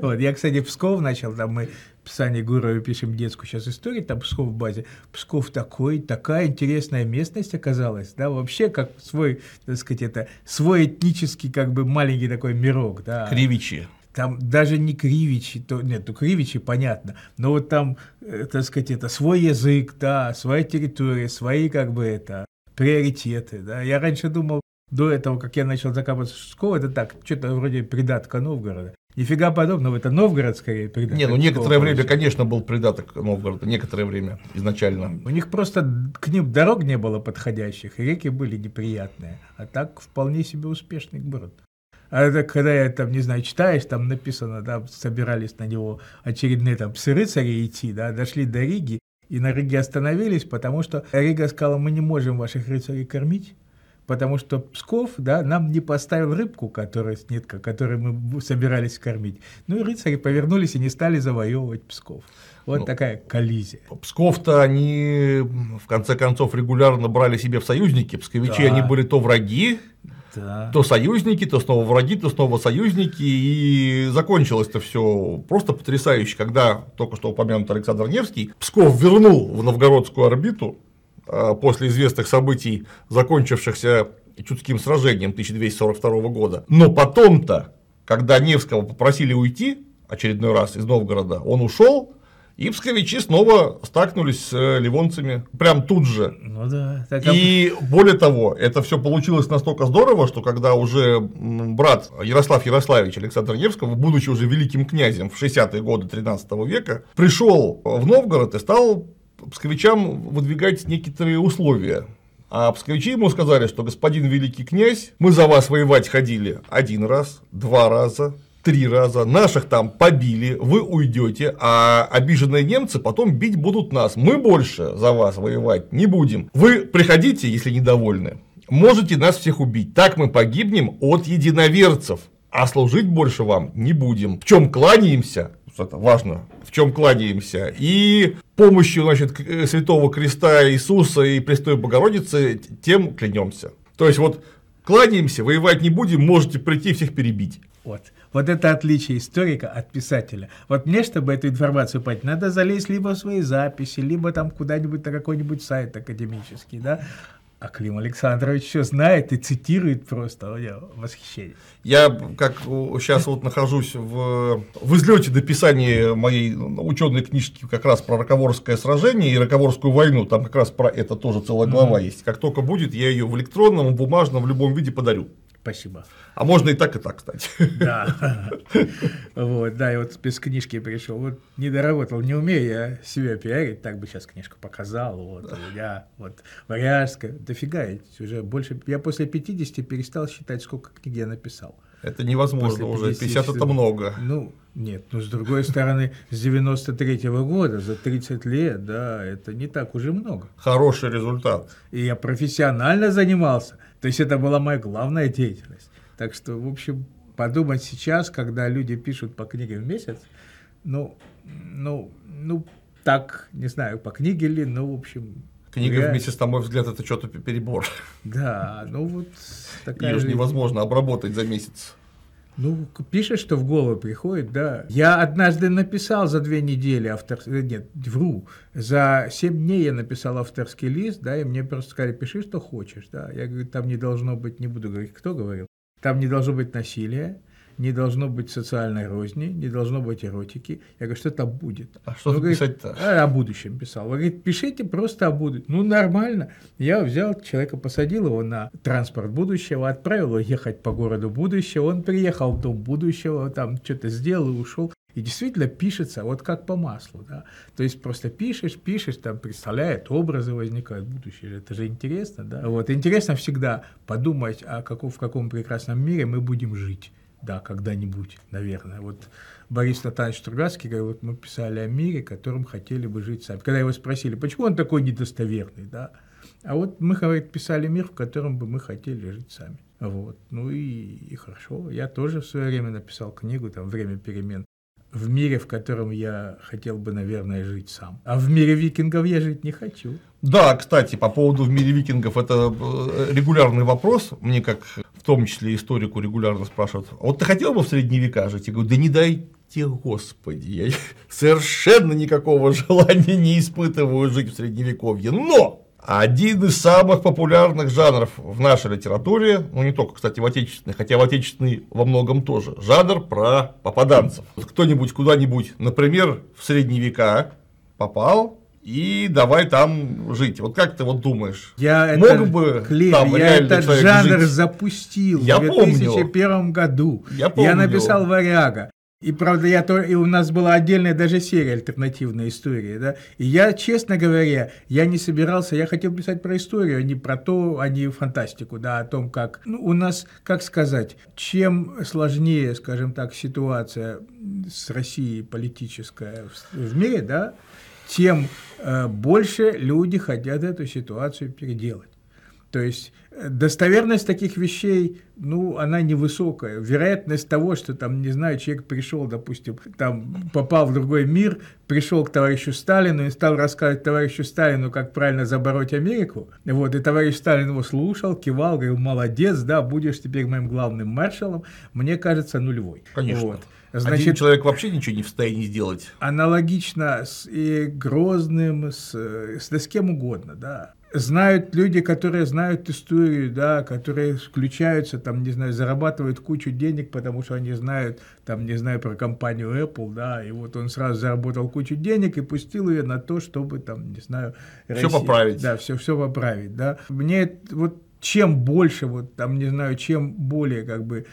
Вот, я, кстати, Псков начал, там мы писание Гурова пишем детскую сейчас историю, там Псков в базе. Псков такой, такая интересная местность оказалась, да, вообще как свой, так сказать, это свой этнический как бы маленький такой мирок, да.
Кривичи.
Там даже не кривичи, то, нет, ну кривичи понятно, но вот там, э, так сказать, это свой язык, да, своя территория, свои как бы это приоритеты, да. Я раньше думал, до этого, как я начал закапываться в Псков, это так, что-то вроде придатка Новгорода. Нифига подобного, это Новгород скорее
придаток. Не, ну некоторое время, конечно, был придаток Новгорода, некоторое время изначально.
У них просто к ним дорог не было подходящих, и реки были неприятные, а так вполне себе успешный город. А это когда я там, не знаю, читаешь, там написано, да, собирались на него очередные там псы-рыцари идти, да, дошли до Риги, И на Риге остановились, потому что Рига сказала, мы не можем ваших рыцарей кормить, потому что Псков да, нам не поставил рыбку, которая, нитка, которую мы собирались кормить. Ну и рыцари повернулись и не стали завоевывать Псков. Вот ну, такая коллизия.
Псков-то они, в конце концов, регулярно брали себе в союзники. Псковичи, да. они были то враги, да. то союзники, то снова враги, то снова союзники. И закончилось это все просто потрясающе, когда только что упомянутый Александр Невский Псков вернул в новгородскую орбиту после известных событий, закончившихся Чудским сражением 1242 года. Но потом-то, когда Невского попросили уйти очередной раз из Новгорода, он ушел, и псковичи снова стакнулись с э, ливонцами прям тут же.
Ну да.
Так... И более того, это все получилось настолько здорово, что когда уже брат Ярослав Ярославич Александр Невского, будучи уже великим князем в 60-е годы 13 века, пришел в Новгород и стал псковичам выдвигать некоторые условия. А псковичи ему сказали, что господин великий князь, мы за вас воевать ходили один раз, два раза, три раза, наших там побили, вы уйдете, а обиженные немцы потом бить будут нас. Мы больше за вас воевать не будем. Вы приходите, если недовольны, можете нас всех убить. Так мы погибнем от единоверцев, а служить больше вам не будем. В чем кланяемся, это важно, в чем кланяемся, и помощью значит, э, Святого Креста Иисуса и Престой Богородицы тем клянемся. То есть вот кланяемся, воевать не будем, можете прийти всех перебить.
Вот. Вот это отличие историка от писателя. Вот мне, чтобы эту информацию понять, надо залезть либо в свои записи, либо там куда-нибудь на какой-нибудь сайт академический, да, а Клим Александрович все знает и цитирует просто, него восхищение.
Я как сейчас вот нахожусь в, в излете дописания моей ученой книжки как раз про Роковорское сражение и Роковорскую войну, там как раз про это тоже целая глава mm-hmm. есть. Как только будет, я ее в электронном, бумажном, в любом виде подарю.
Спасибо.
А можно и так, и так, кстати.
Да. *laughs* Вот, да, и вот без книжки пришел. Вот не доработал, не умею я себя пиарить, так бы сейчас книжку показал. Вот, я вот Варяжская, дофига, уже больше. Я после 50 перестал считать, сколько книг я написал.
Это невозможно уже, 50 это много.
Ну, нет, но с другой стороны, с 93 -го года, за 30 лет, да, это не так уже много.
Хороший результат.
И я профессионально занимался. То есть это была моя главная деятельность. Так что, в общем, подумать сейчас, когда люди пишут по книге в месяц, ну, ну, ну, так, не знаю, по книге ли, но, в общем...
Книга я... в месяц, на мой взгляд, это что-то перебор.
Да, ну вот
такая... Ее же невозможно обработать за месяц.
Ну, пишешь, что в голову приходит, да. Я однажды написал за две недели автор... Э, нет, вру. За семь дней я написал авторский лист, да, и мне просто сказали, пиши, что хочешь, да. Я говорю, там не должно быть, не буду говорить, кто говорил, там не должно быть насилия, не должно быть социальной розни, не должно быть эротики. Я говорю, что там будет?
А что писать-то?
А, о будущем писал. Он говорит, пишите просто о будущем. Ну, нормально. Я взял человека, посадил его на транспорт будущего, отправил его ехать по городу будущего. Он приехал в дом будущего, там что-то сделал и ушел. И действительно пишется вот как по маслу, да. То есть просто пишешь, пишешь, там представляет, образы возникают, будущее. Это же интересно, да. Вот интересно всегда подумать, а каком, в каком прекрасном мире мы будем жить да, когда-нибудь, наверное. Вот Борис Натанович Стругацкий говорил, вот мы писали о мире, которым хотели бы жить сами. Когда его спросили, почему он такой недостоверный, да, а вот мы, говорит, писали мир, в котором бы мы хотели жить сами. Вот. Ну и, и хорошо. Я тоже в свое время написал книгу, там, «Время перемен» в мире, в котором я хотел бы, наверное, жить сам. А в мире викингов я жить не хочу.
Да, кстати, по поводу в мире викингов, это э, регулярный вопрос. Мне как в том числе историку регулярно спрашивают, «А вот ты хотел бы в средние века жить? Я говорю, да не дайте Господи, я *laughs* совершенно никакого желания не испытываю жить в средневековье. Но один из самых популярных жанров в нашей литературе, ну не только, кстати, в отечественной, хотя в отечественной во многом тоже, жанр про попаданцев. Кто-нибудь куда-нибудь, например, в средние века попал, и давай там жить. Вот как ты вот думаешь?
Я Мог это, бы Клим, там я этот жанр жить? запустил я в 2001 помню. году. Я, помню. я написал «Варяга». И правда, я то, и у нас была отдельная даже серия альтернативной истории, да. И я, честно говоря, я не собирался, я хотел писать про историю, а не про то, а не фантастику, да, о том, как, ну, у нас, как сказать, чем сложнее, скажем так, ситуация с Россией политическая в, в мире, да, тем э, больше люди хотят эту ситуацию переделать. То есть э, достоверность таких вещей, ну, она невысокая. Вероятность того, что там, не знаю, человек пришел, допустим, там попал в другой мир, пришел к товарищу Сталину и стал рассказывать товарищу Сталину, как правильно забороть Америку. Вот, и товарищ Сталин его слушал, кивал, говорил, молодец, да, будешь теперь моим главным маршалом. Мне кажется, нулевой.
Конечно.
Вот.
Значит, Один человек вообще ничего не в состоянии сделать.
Аналогично с и Грозным, с, с, да с кем угодно, да знают люди, которые знают историю, да, которые включаются, там, не знаю, зарабатывают кучу денег, потому что они знают, там, не знаю, про компанию Apple, да, и вот он сразу заработал кучу денег и пустил ее на то, чтобы, там, не знаю,
все поправить.
Да, все, все поправить, да. Мне вот чем больше, вот, там, не знаю, чем более, как бы,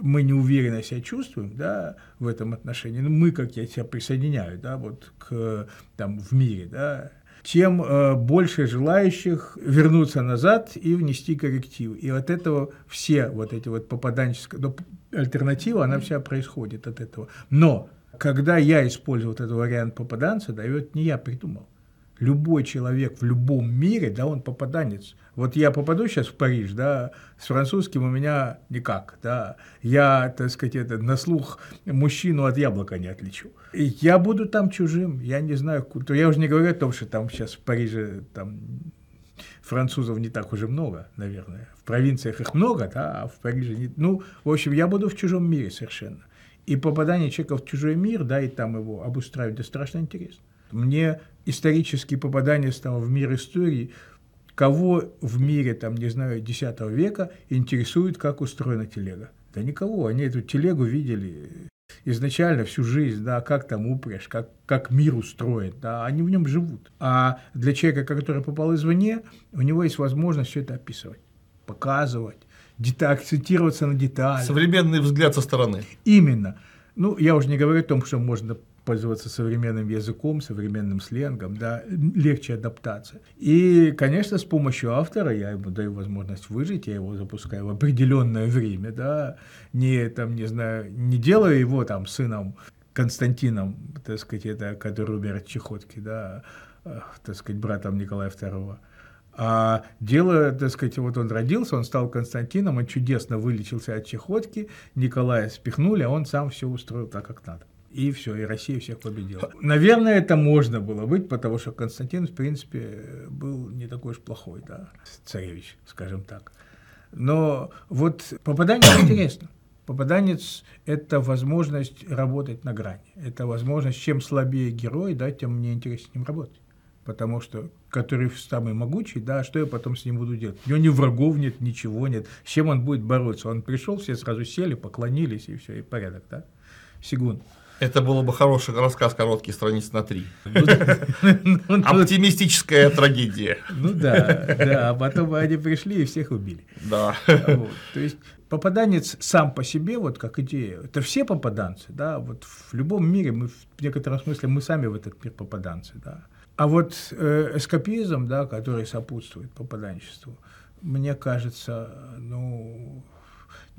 мы неуверенно себя чувствуем, да, в этом отношении, ну, мы, как я себя присоединяю, да, вот, к, там, в мире, да, тем э, больше желающих вернуться назад и внести коррективы. И от этого все вот эти вот попаданческие, ну, альтернатива, она вся происходит от этого. Но когда я использую вот этот вариант попаданца, да, это не я придумал любой человек в любом мире, да, он попаданец. Вот я попаду сейчас в Париж, да, с французским у меня никак, да, я, так сказать, это, на слух мужчину от яблока не отличу. И я буду там чужим, я не знаю, то я уже не говорю о том, что там сейчас в Париже там французов не так уже много, наверное. В провинциях их много, да, а в Париже не... Ну, в общем, я буду в чужом мире совершенно. И попадание человека в чужой мир, да, и там его обустраивать, это страшно интересно. Мне исторический попадание стало в мир истории, кого в мире, там, не знаю, X века интересует, как устроена телега? Да никого, они эту телегу видели изначально всю жизнь, да, как там упряжь, как, как мир устроен, да, они в нем живут. А для человека, который попал извне, у него есть возможность все это описывать, показывать, акцентироваться на деталях.
Современный взгляд со стороны.
Именно. Ну, я уже не говорю о том, что можно пользоваться современным языком, современным сленгом, да, легче адаптация. И, конечно, с помощью автора я ему даю возможность выжить, я его запускаю в определенное время, да, не, там, не знаю, не делаю его там сыном Константином, так сказать, это, который умер от чехотки, да, э, так сказать, братом Николая II, а дело, так сказать, вот он родился, он стал Константином, он чудесно вылечился от чехотки, Николая спихнули, а он сам все устроил так, как надо и все, и Россия всех победила. Наверное, это можно было быть, потому что Константин, в принципе, был не такой уж плохой, да, царевич, скажем так. Но вот попадание *coughs* интересно. Попаданец – это возможность работать на грани. Это возможность, чем слабее герой, да, тем мне интереснее с ним работать. Потому что, который самый могучий, да, что я потом с ним буду делать? У него ни врагов нет, ничего нет. С чем он будет бороться? Он пришел, все сразу сели, поклонились, и все, и порядок, да? Сигун.
Это было бы хороший рассказ, короткий, страниц на три. *laughs* Оптимистическая трагедия.
Ну да, да, а потом они пришли и всех убили.
Да.
То есть попаданец сам по себе, вот как идея, это все попаданцы, да, вот в любом мире, мы в некотором смысле мы сами в этот мир попаданцы, да. А вот э, эскапизм, да, который сопутствует попаданчеству, мне кажется, ну,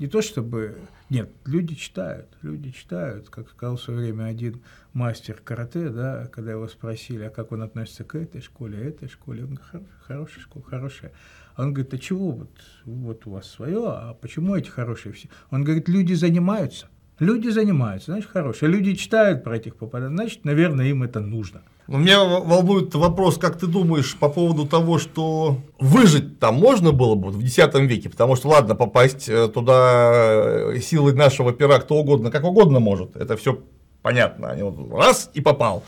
не то чтобы... Нет, люди читают, люди читают. Как сказал в свое время один мастер карате, да, когда его спросили, а как он относится к этой школе, этой школе, он говорит, хорошая школа, хорошая. А он говорит, а чего вот, вот у вас свое, а почему эти хорошие все? Он говорит, люди занимаются. Люди занимаются, значит, хорошие. Люди читают про этих попаданцев, значит, наверное, им это нужно.
Меня волнует вопрос, как ты думаешь по поводу того, что выжить там можно было бы в X веке, потому что, ладно, попасть э, туда э, силой нашего пера кто угодно, как угодно может, это все понятно, раз и попал.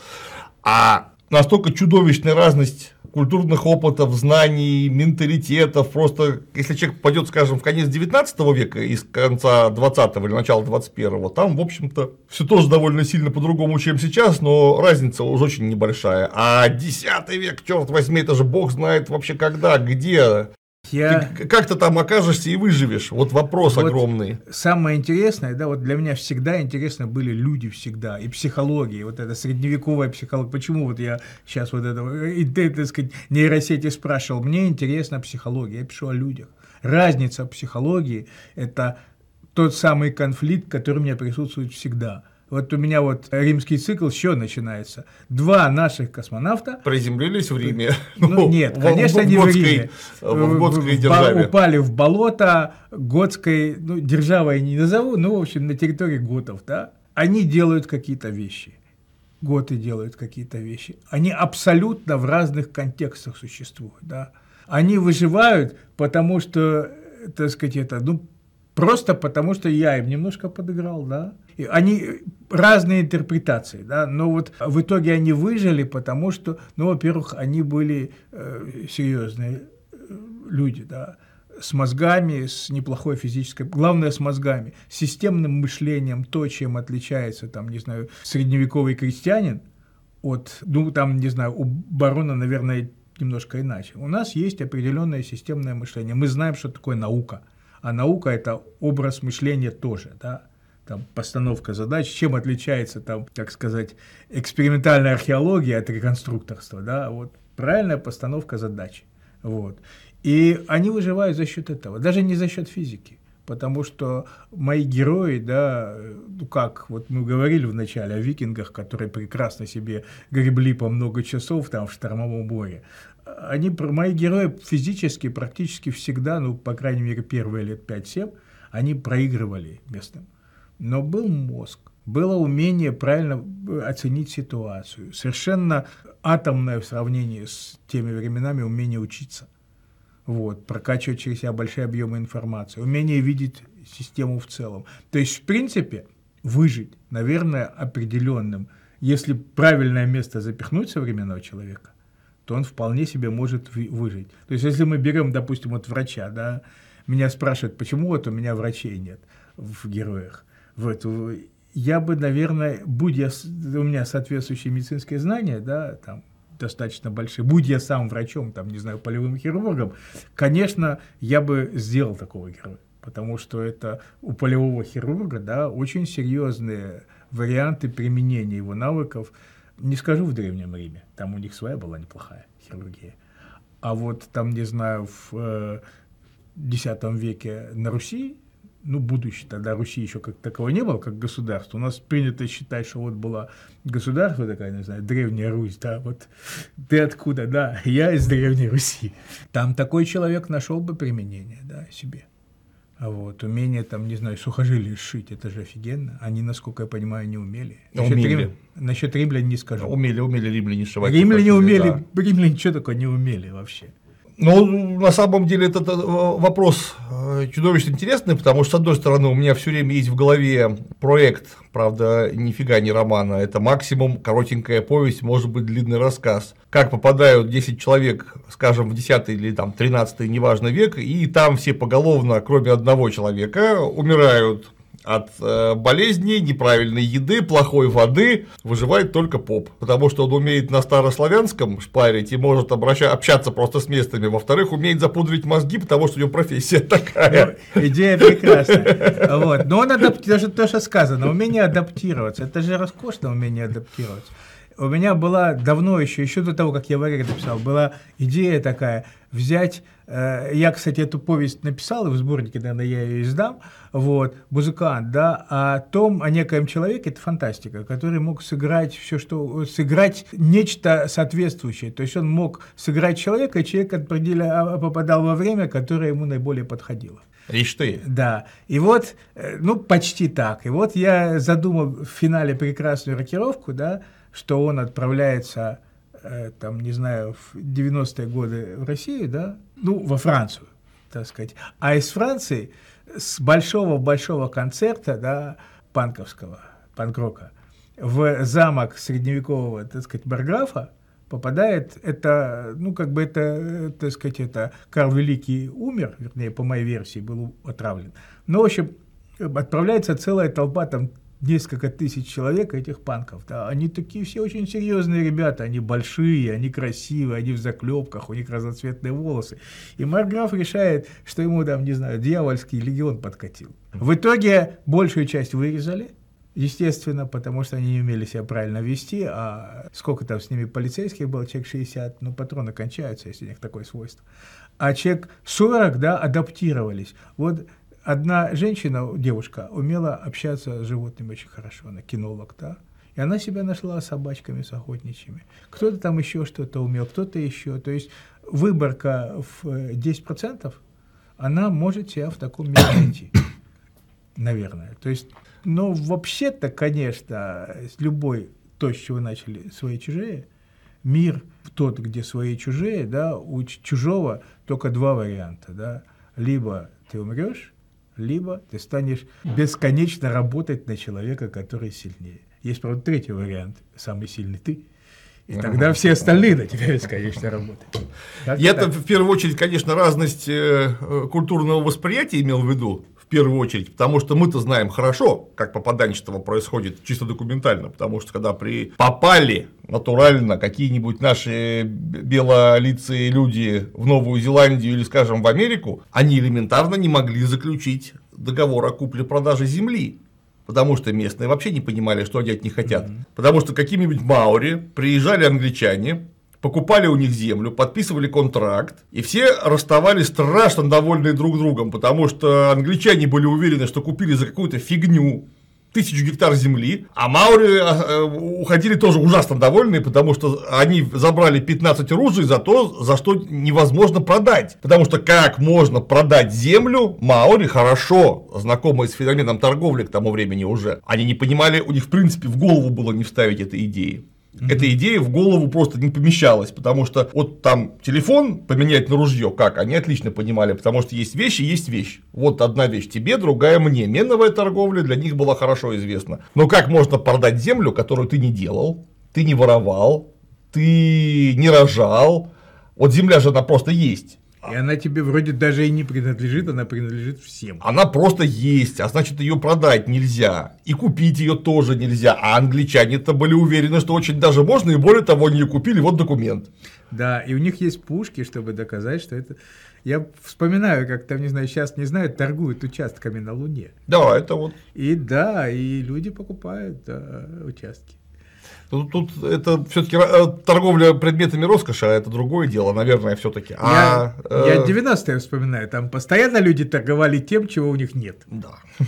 А настолько чудовищная разность культурных опытов, знаний, менталитетов. Просто если человек попадет, скажем, в конец 19 века из конца 20 или начала 21 там, в общем-то, все тоже довольно сильно по-другому, чем сейчас, но разница уже очень небольшая. А 10 век, черт возьми, это же бог знает вообще когда, где. Я... Ты как то там окажешься и выживешь? Вот вопрос вот огромный.
Самое интересное, да, вот для меня всегда интересно были люди всегда, и психология, вот эта средневековая психология. Почему вот я сейчас вот это, и, так сказать, нейросети спрашивал, мне интересна психология, я пишу о людях. Разница психологии – это тот самый конфликт, который у меня присутствует всегда – Вот у меня вот римский цикл еще начинается. Два наших космонавта...
Приземлились в Риме.
Ну, *laughs* нет, конечно, в, не в Риме. В Готской державе. Упали в болото Готской, ну, державой не назову, но, в общем, на территории готов, да. Они делают какие-то вещи. Готы делают какие-то вещи. Они абсолютно в разных контекстах существуют, да. Они выживают, потому что, так сказать, это, ну, просто потому что я им немножко подыграл, да. И они разные интерпретации, да, но вот в итоге они выжили, потому что, ну, во-первых, они были э, серьезные э, люди, да, с мозгами, с неплохой физической, главное с мозгами, системным мышлением, то, чем отличается, там, не знаю, средневековый крестьянин от, ну, там, не знаю, у барона, наверное, немножко иначе. У нас есть определенное системное мышление. Мы знаем, что такое наука. А наука – это образ мышления тоже, да, там, постановка задач, чем отличается, там, так сказать, экспериментальная археология от реконструкторства, да, вот правильная постановка задач. Вот. И они выживают за счет этого, даже не за счет физики. Потому что мои герои, да, ну как, вот мы говорили вначале о викингах, которые прекрасно себе гребли по много часов там в штормовом море. Они, мои герои физически практически всегда, ну, по крайней мере, первые лет 5-7, они проигрывали местным. Но был мозг, было умение правильно оценить ситуацию. Совершенно атомное в сравнении с теми временами умение учиться вот, прокачивать через себя большие объемы информации, умение видеть систему в целом. То есть, в принципе, выжить, наверное, определенным, если правильное место запихнуть современного человека, то он вполне себе может выжить. То есть, если мы берем, допустим, вот врача, да, меня спрашивают, почему вот у меня врачей нет в героях. Вот, я бы, наверное, будь я, у меня соответствующие медицинские знания, да, там, достаточно большие, будь я сам врачом, там, не знаю, полевым хирургом, конечно, я бы сделал такого героя, потому что это у полевого хирурга, да, очень серьезные варианты применения его навыков, не скажу в Древнем Риме, там у них своя была неплохая хирургия, а вот там, не знаю, в X э, веке на Руси ну, будущее, тогда Руси еще как такового не было, как государство. У нас принято считать, что вот была государство такая, не знаю, Древняя Русь, да, вот ты откуда, да, я из Древней Руси. Там такой человек нашел бы применение, да, себе. А вот, умение там, не знаю, сухожилие сшить, это же офигенно. Они, насколько я понимаю, не умели.
Насчет, умели. Рим...
Насчет римлян не скажу.
Умели, умели римляне сшивать.
Римляне умели, да. римляне ничего такое не умели вообще.
Ну, на самом деле, этот э, вопрос э, чудовищно интересный, потому что, с одной стороны, у меня все время есть в голове проект, правда, нифига не романа, это максимум коротенькая повесть, может быть, длинный рассказ. Как попадают 10 человек, скажем, в 10 или там 13 неважно век, и там все поголовно, кроме одного человека, умирают от э, болезней, неправильной еды, плохой воды выживает только поп, потому что он умеет на старославянском шпарить и может обращаться, общаться просто с местными. Во-вторых, умеет запудрить мозги, потому что у него профессия *laughs* такая.
Ну, идея прекрасная. Вот. Но он адаптирует, то, что сказано, умение адаптироваться. Это же роскошно умение адаптироваться. У меня была давно еще, еще до того, как я варик написал, была идея такая взять, э, я, кстати, эту повесть написал, и в сборнике, наверное, я ее издам, вот, музыкант, да, о том, о некоем человеке, это фантастика, который мог сыграть все, что, сыграть нечто соответствующее, то есть он мог сыграть человека, и человек определя, попадал во время, которое ему наиболее подходило.
Ишь ты.
Да. И вот, э, ну, почти так. И вот я задумал в финале прекрасную рокировку, да, что он отправляется, э, там, не знаю, в 90-е годы в Россию, да, ну, во Францию, так сказать. А из Франции с большого-большого концерта, да, панковского, панкрока, в замок средневекового, так сказать, Барграфа попадает, это, ну, как бы это, так сказать, это Карл Великий умер, вернее, по моей версии, был отравлен. Но, в общем, отправляется целая толпа, там несколько тысяч человек этих панков. Да, они такие все очень серьезные ребята, они большие, они красивые, они в заклепках, у них разноцветные волосы. И Марграф решает, что ему там, не знаю, дьявольский легион подкатил. В итоге большую часть вырезали, Естественно, потому что они не умели себя правильно вести, а сколько там с ними полицейских было, человек 60, ну, патроны кончаются, если у них такое свойство. А человек 40, да, адаптировались. Вот одна женщина, девушка, умела общаться с животными очень хорошо, она кинолог, да, и она себя нашла с собачками, с охотничьими. Кто-то там еще что-то умел, кто-то еще. То есть выборка в 10%, она может себя в таком мире *coughs* найти. Наверное. То есть, но вообще-то, конечно, любой то, с чего начали свои чужие, мир тот, где свои чужие, да, у чужого только два варианта, да, либо ты умрешь, либо ты станешь бесконечно работать на человека, который сильнее. Есть, правда, третий вариант, самый сильный ты, и тогда все остальные на тебя бесконечно работают.
Я-то в первую очередь, конечно, разность э, культурного восприятия имел в виду, первую очередь, потому что мы-то знаем хорошо, как попаданчество происходит чисто документально, потому что когда при попали натурально какие-нибудь наши белолицые люди в Новую Зеландию или, скажем, в Америку, они элементарно не могли заключить договор о купле-продаже земли потому что местные вообще не понимали, что они от них хотят. Mm-hmm. Потому что какими-нибудь Маури приезжали англичане, покупали у них землю, подписывали контракт, и все расставались страшно довольны друг другом, потому что англичане были уверены, что купили за какую-то фигню тысячу гектар земли, а Маури э, уходили тоже ужасно довольные, потому что они забрали 15 ружей за то, за что невозможно продать. Потому что как можно продать землю, Маури хорошо знакомые с феноменом торговли к тому времени уже, они не понимали, у них в принципе в голову было не вставить этой идеи. Mm-hmm. Эта идея в голову просто не помещалась, потому что вот там телефон поменять на ружье, как, они отлично понимали, потому что есть вещи, есть вещь. Вот одна вещь тебе, другая мне. Меновая торговля для них была хорошо известна. Но как можно продать землю, которую ты не делал, ты не воровал, ты не рожал, вот земля же она просто есть.
И она тебе вроде даже и не принадлежит, она принадлежит всем.
Она просто есть, а значит ее продать нельзя. И купить ее тоже нельзя. А англичане-то были уверены, что очень даже можно, и более того, они ее купили, вот документ.
Да, и у них есть пушки, чтобы доказать, что это... Я вспоминаю, как там, не знаю, сейчас не знаю, торгуют участками на Луне.
Да, это вот.
И да, и люди покупают да, участки.
Тут, тут это все-таки э, торговля предметами роскоши, а это другое дело, наверное, все-таки.
А, я, я 90-е вспоминаю, там постоянно люди торговали тем, чего у них нет.
Да. *laughs*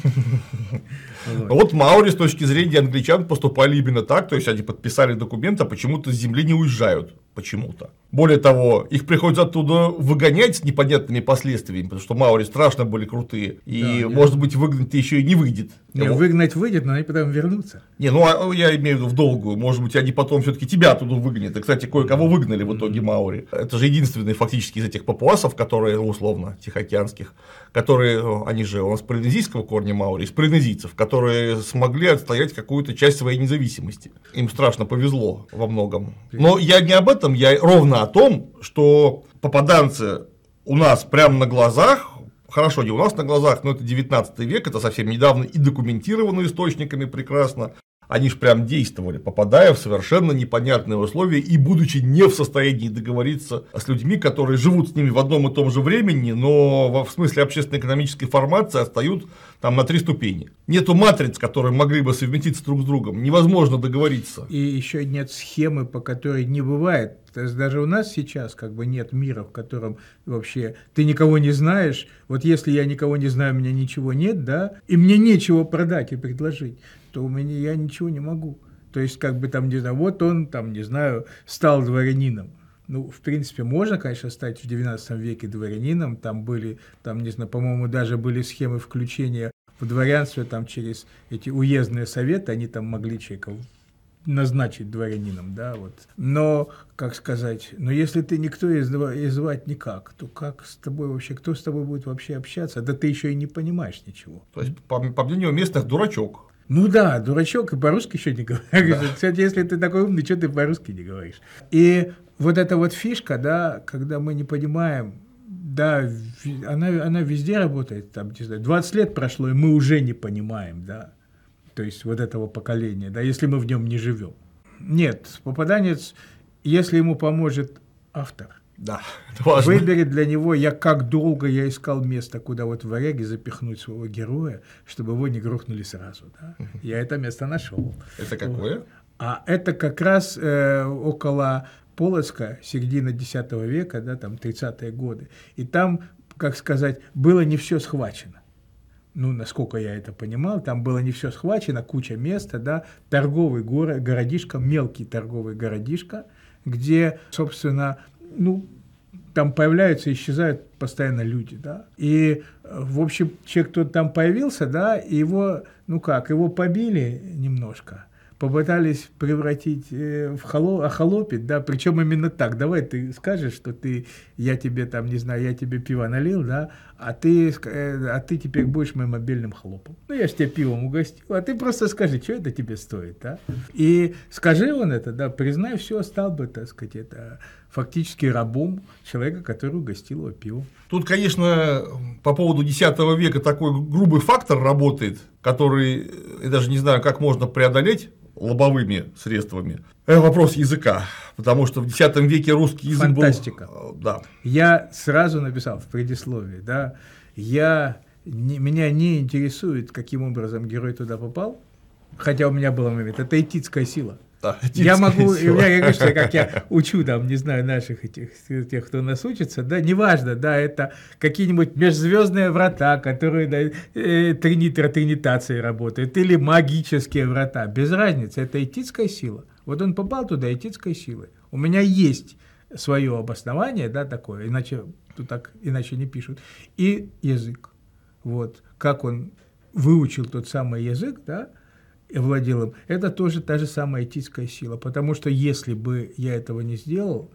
Вот Маури с точки зрения англичан поступали именно так, то есть они подписали документ, а почему-то с земли не уезжают. Почему-то. Более того, их приходится оттуда выгонять с непонятными последствиями, потому что Маури страшно были крутые. И, да, может быть, выгнать еще и не выйдет.
Не, Его... выгнать выйдет, но они потом вернутся.
Не, ну а, я имею в виду в долгую. Может быть, они потом все-таки тебя оттуда выгонят. И, кстати, кое-кого выгнали в итоге Маури. Это же единственные фактически из этих папуасов, которые, условно, тихоокеанских, которые, они же у нас полинезийского корня Маури, из полинезийцев, которые смогли отстоять какую-то часть своей независимости. Им страшно повезло во многом. Но я не об этом, я ровно о том, что попаданцы у нас прямо на глазах хорошо, не у нас на глазах, но это 19 век, это совсем недавно и документировано источниками прекрасно. Они же прям действовали, попадая в совершенно непонятные условия и будучи не в состоянии договориться с людьми, которые живут с ними в одном и том же времени, но в смысле общественно-экономической формации отстают там на три ступени. Нету матриц, которые могли бы совместиться друг с другом, невозможно договориться.
И еще нет схемы, по которой не бывает. То есть даже у нас сейчас как бы нет мира, в котором вообще ты никого не знаешь. Вот если я никого не знаю, у меня ничего нет, да, и мне нечего продать и предложить то у меня я ничего не могу. То есть, как бы там, не знаю, вот он, там, не знаю, стал дворянином. Ну, в принципе, можно, конечно, стать в 19 веке дворянином. Там были, там, не знаю, по-моему, даже были схемы включения в дворянство там через эти уездные советы, они там могли человека назначить дворянином, да, вот. Но, как сказать, но если ты никто и звать никак, то как с тобой вообще, кто с тобой будет вообще общаться? Да ты еще и не понимаешь ничего.
То есть, по, по мнению местных, дурачок.
Ну да, дурачок и по-русски еще не говоришь. Да. Кстати, если ты такой умный, что ты по-русски не говоришь? И вот эта вот фишка, да, когда мы не понимаем, да, она, она везде работает, там, не знаю, 20 лет прошло, и мы уже не понимаем, да, то есть вот этого поколения, да, если мы в нем не живем. Нет, попаданец, если ему поможет автор –
да,
это важно. Выберет для него, я как долго я искал место, куда вот в варяге запихнуть своего героя, чтобы его не грохнули сразу. Да? Я это место нашел.
Это какое?
А это как раз э, около Полоцка, середина X века, да, там 30-е годы. И там, как сказать, было не все схвачено. ну, насколько я это понимал, там было не все схвачено, куча места, да, торговый город, городишко, мелкий торговый городишко, где, собственно, ну, там появляются исчезают постоянно люди, да. И, в общем, человек, кто там появился, да, его, ну как, его побили немножко, попытались превратить э, в холо, охолопить, да, причем именно так. Давай ты скажешь, что ты, я тебе там, не знаю, я тебе пиво налил, да, а ты, э, а ты теперь будешь моим мобильным хлопом. Ну, я же тебя пивом угостил, а ты просто скажи, что это тебе стоит, да. И скажи он это, да, признай, все, стал бы, так сказать, это фактически рабом человека, который угостил его пивом.
Тут, конечно, по поводу X века такой грубый фактор работает, который, я даже не знаю, как можно преодолеть, лобовыми средствами. Это вопрос языка, потому что в X веке русский язык
Фантастика.
был... Да.
Я сразу написал в предисловии, да, я, не, меня не интересует, каким образом герой туда попал, хотя у меня был момент, это этическая сила. Да, я могу, *laughs* сила. я, конечно, как я *laughs* учу там, не знаю, наших этих, тех, кто нас учится, да, неважно, да, это какие-нибудь межзвездные врата, которые да, э, тринитро тринитацией работают, или магические врата, без разницы, это этическая сила. Вот он попал туда этической силой. У меня есть свое обоснование, да, такое, иначе тут так иначе не пишут, и язык. Вот, как он выучил тот самый язык, да, владел им, это тоже та же самая этическая сила. Потому что если бы я этого не сделал,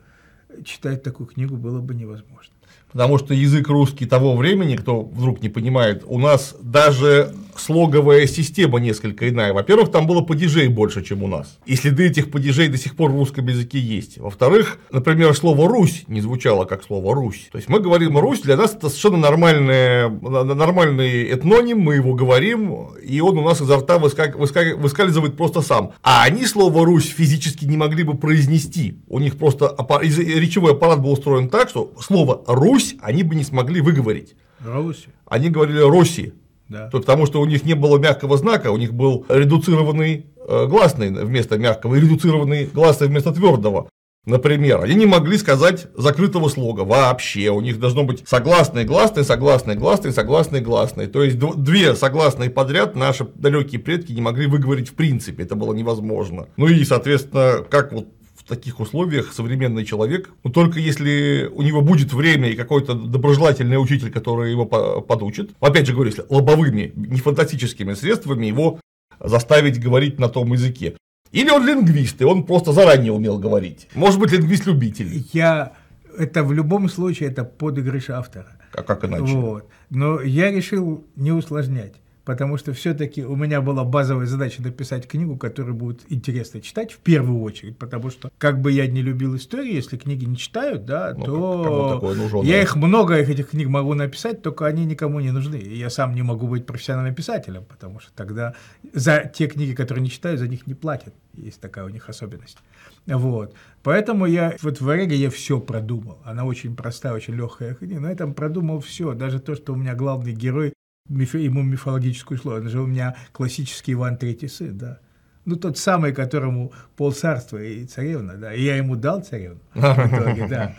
читать такую книгу было бы невозможно.
Потому что язык русский того времени, кто вдруг не понимает, у нас даже слоговая система несколько иная. Во-первых, там было падежей больше, чем у нас. И следы этих падежей до сих пор в русском языке есть. Во-вторых, например, слово «Русь» не звучало как слово «Русь». То есть мы говорим «Русь», для нас это совершенно нормальный, нормальный этноним, мы его говорим, и он у нас изо рта выскальзывает просто сам. А они слово «Русь» физически не могли бы произнести. У них просто речевой аппарат был устроен так, что слово «Русь» они бы не смогли выговорить.
Русь.
Они говорили «Руси». Да. Потому что у них не было мягкого знака, у них был редуцированный э, гласный вместо мягкого и редуцированный гласный вместо твердого. Например, они не могли сказать закрытого слога вообще. У них должно быть согласные, гласные, согласные, гласные, согласные, гласные. То есть две согласные подряд наши далекие предки не могли выговорить в принципе. Это было невозможно. Ну и, соответственно, как вот таких условиях современный человек, но только если у него будет время и какой-то доброжелательный учитель, который его подучит, опять же говорю, если лобовыми, не фантастическими средствами его заставить говорить на том языке. Или он лингвист, и он просто заранее умел говорить. Может быть, лингвист-любитель.
Я это в любом случае это подыгрыш автора.
А как иначе?
Вот. Но я решил не усложнять потому что все-таки у меня была базовая задача написать книгу, которую будет интересно читать в первую очередь, потому что как бы я не любил истории, если книги не читают, да, ну, то нужен, я да. их много этих книг могу написать, только они никому не нужны. И я сам не могу быть профессиональным писателем, потому что тогда за те книги, которые не читаю, за них не платят. Есть такая у них особенность. Вот. Поэтому я вот в Ореге я все продумал. Она очень простая, очень легкая книга, но я там продумал все. Даже то, что у меня главный герой миф, ему мифологическую слово. Он же у меня классический Иван Третий сын, да. Ну, тот самый, которому полцарства и царевна, да, и я ему дал царевну в итоге, да.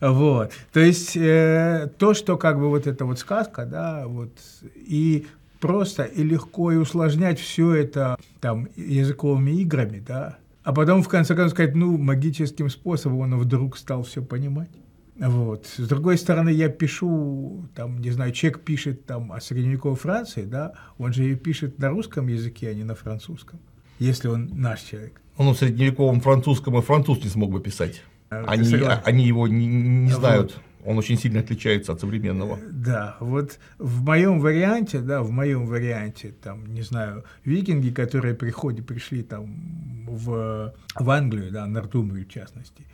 *laughs* Вот. То есть, э, то, что как бы вот эта вот сказка, да, вот, и просто и легко и усложнять все это там языковыми играми, да, а потом в конце концов сказать, ну, магическим способом он вдруг стал все понимать. Вот. С другой стороны, я пишу, там, не знаю, человек пишет там о средневековой Франции, да, он же и пишет на русском языке, а не на французском, если он наш человек.
Он в средневековом французском и француз не смог бы писать. А, они, они его не, не знают. Вот. Он очень сильно отличается от современного.
Да, вот в моем варианте, да, в моем варианте, там, не знаю, викинги, которые приходят, пришли там в, в Англию, да, Нортумбрию в частности,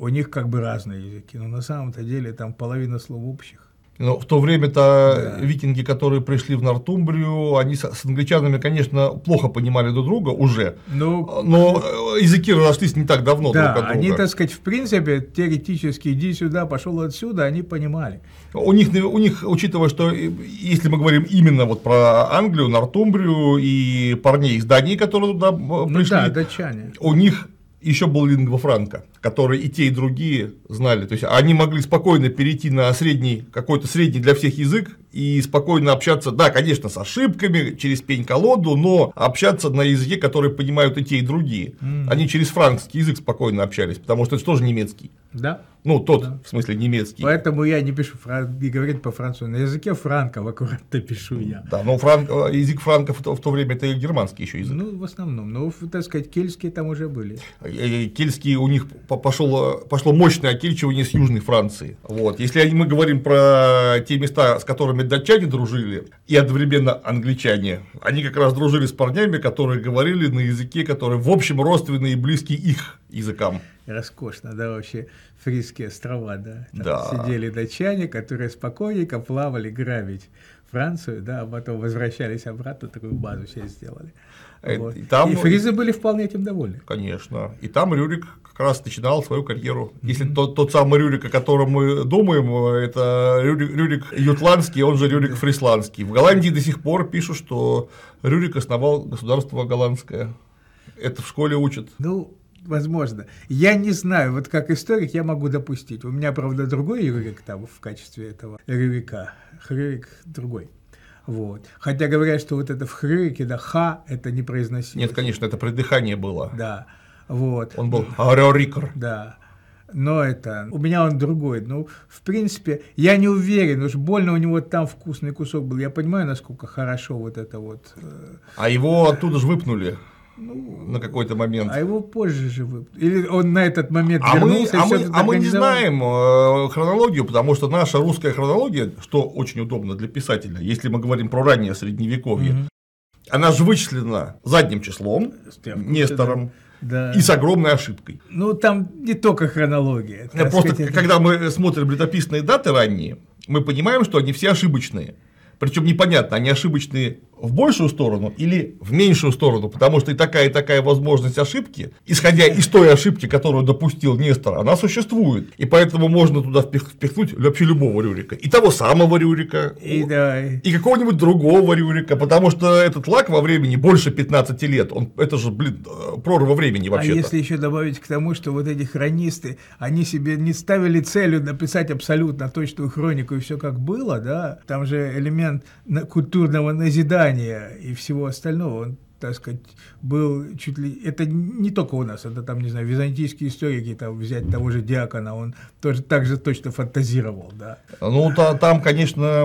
у них как бы разные языки, но на самом-то деле там половина слов общих.
Но в то время-то да. викинги, которые пришли в Нортумбрию, они с, с англичанами, конечно, плохо понимали друг друга уже, ну, но э, языки разошлись не так давно
да,
друг от
друга. они, так сказать, в принципе, теоретически, иди сюда, пошел отсюда, они понимали.
У них, у них, учитывая, что если мы говорим именно вот про Англию, Нортумбрию и парней из Дании, которые туда э, ну пришли,
да, датчане.
у них еще был лингва франка. Которые и те, и другие знали. То есть они могли спокойно перейти на средний, какой-то средний для всех язык и спокойно общаться, да, конечно, с ошибками, через пень-колоду, но общаться на языке, который понимают и те, и другие. Mm. Они через франкский язык спокойно общались, потому что это тоже немецкий.
Да.
Ну, тот, да. в смысле, немецкий.
Поэтому я не пишу не говорить по-французски. На языке франков аккуратно *laughs* пишу я.
Да, но франк... язык франков в то время это германский еще язык.
Ну, в основном. Ну, так сказать, кельтские там уже были.
Э, э, кельтские у них пошел, пошло мощное окельчивание с Южной Франции. Вот. Если мы говорим про те места, с которыми датчане дружили, и одновременно англичане, они как раз дружили с парнями, которые говорили на языке, который в общем родственный и близкий их языкам.
Роскошно, да, вообще Фрисские острова, да.
Там да.
Сидели датчане, которые спокойненько плавали грабить Францию, да, а потом возвращались обратно, такую базу себе сделали. Э, вот. И, там, и фризы были вполне этим довольны.
Конечно. И там Рюрик как раз начинал свою карьеру. Mm-hmm. Если тот, тот самый Рюрик, о котором мы думаем, это Рюрик, Рюрик Ютландский, он же Рюрик Фрисландский. В Голландии до сих пор пишут, что Рюрик основал государство голландское. Это в школе учат.
Ну, возможно. Я не знаю, вот как историк я могу допустить. У меня, правда, другой Рюрик там в качестве этого Рюрика. Рюрик другой. Вот. Хотя говорят, что вот это в хрюрике, да, ха, это не произносилось.
Нет, конечно, это придыхание было.
Да. Вот.
Он был Рорикер.
Да. Но это, у меня он другой. Ну, в принципе, я не уверен, уж больно у него там вкусный кусок был. Я понимаю, насколько хорошо вот это вот.
Э, а его оттуда же выпнули. Ну, на какой-то момент.
А его позже же вы... Или он на этот момент
а вернулся мы, а, мы, а мы не знаем э, хронологию, потому что наша русская хронология, что очень удобно для писателя, если мы говорим про раннее средневековье, угу. она же вычислена задним числом, Нестором. Да. И с огромной ошибкой.
Ну, там не только хронология.
Просто сказать, когда это... мы смотрим летописные даты ранние, мы понимаем, что они все ошибочные. Причем непонятно, они ошибочные в большую сторону или в меньшую сторону, потому что и такая, и такая возможность ошибки, исходя из той ошибки, которую допустил Нестор, она существует. И поэтому можно туда впихнуть вообще любого Рюрика. И того самого Рюрика,
и, да.
и какого-нибудь другого Рюрика, потому что этот лак во времени больше 15 лет. Он, это же, блин, прорва времени вообще.
А если еще добавить к тому, что вот эти хронисты, они себе не ставили целью написать абсолютно точную хронику и все как было, да, там же элемент культурного назидания воспитания и всего остального, он так сказать, был чуть ли... Это не только у нас, это там, не знаю, византийские историки, там, взять того же Диакона, он тоже так же точно фантазировал, да.
Ну, то, там, конечно,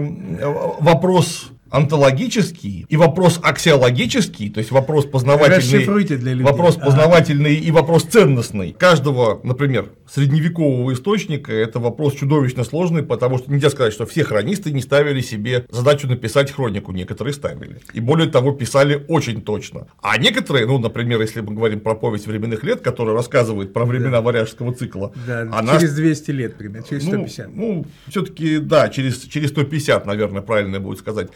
вопрос онтологический и вопрос аксиологический, то есть вопрос познавательный,
для людей.
вопрос познавательный и вопрос ценностный. Каждого, например, средневекового источника это вопрос чудовищно сложный, потому что нельзя сказать, что все хронисты не ставили себе задачу написать хронику, некоторые ставили. И более того, писали очень точно. А некоторые, ну, например, если мы говорим про повесть временных лет, которая рассказывает про времена да. варяжского цикла.
Да, она... через 200 лет примерно, через 150.
Ну, ну все-таки, да, через, через 150, наверное, правильно будет сказать.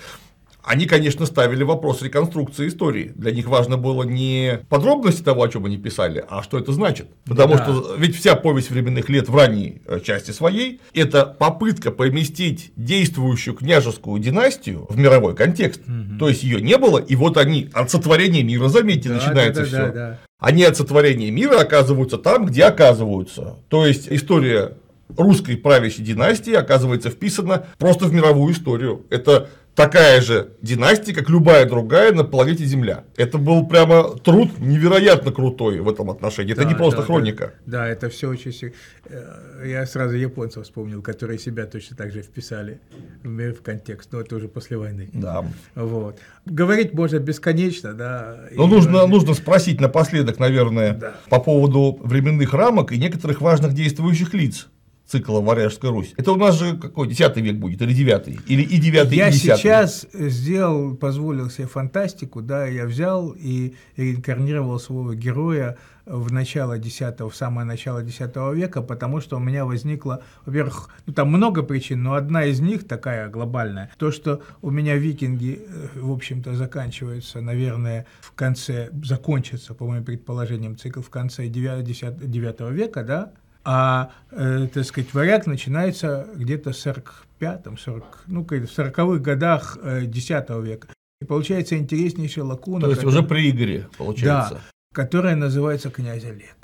Они, конечно, ставили вопрос реконструкции истории. Для них важно было не подробности того, о чем они писали, а что это значит. Потому да. что ведь вся повесть временных лет в ранней э, части своей – это попытка поместить действующую княжескую династию в мировой контекст. Угу. То есть ее не было, и вот они от сотворения мира, заметьте, да, начинается да, да, все. Да, да. Они от сотворения мира оказываются там, где оказываются. То есть история русской правящей династии оказывается вписана просто в мировую историю. Это такая же династия, как любая другая на планете Земля. Это был прямо труд невероятно крутой в этом отношении. Это да, не просто
да,
хроника.
Да, да, это все очень... Э, я сразу японцев вспомнил, которые себя точно так же вписали в контекст, но это уже после войны.
Да.
Вот. Говорить можно бесконечно, да.
Но нужно, нужно спросить напоследок, наверное, да. по поводу временных рамок и некоторых важных действующих лиц цикла «Варяжская Русь». Это у нас же какой, 10 век будет, или 9 или и 9
Я и 10 сейчас сделал, позволил себе фантастику, да, я взял и реинкарнировал своего героя в начало 10 в самое начало X века, потому что у меня возникло, во-первых, ну, там много причин, но одна из них такая глобальная, то, что у меня викинги, э, в общем-то, заканчиваются, наверное, в конце, закончится, по моим предположениям, цикл в конце 9, 10, 9 века, да, а, э, так сказать, варяг начинается где-то в 45-м, 40, ну, в 40-х годах э, X века. И получается интереснейшая лакуна.
То есть которая, уже при Игоре, получается.
Да, которая называется «Князь Олег».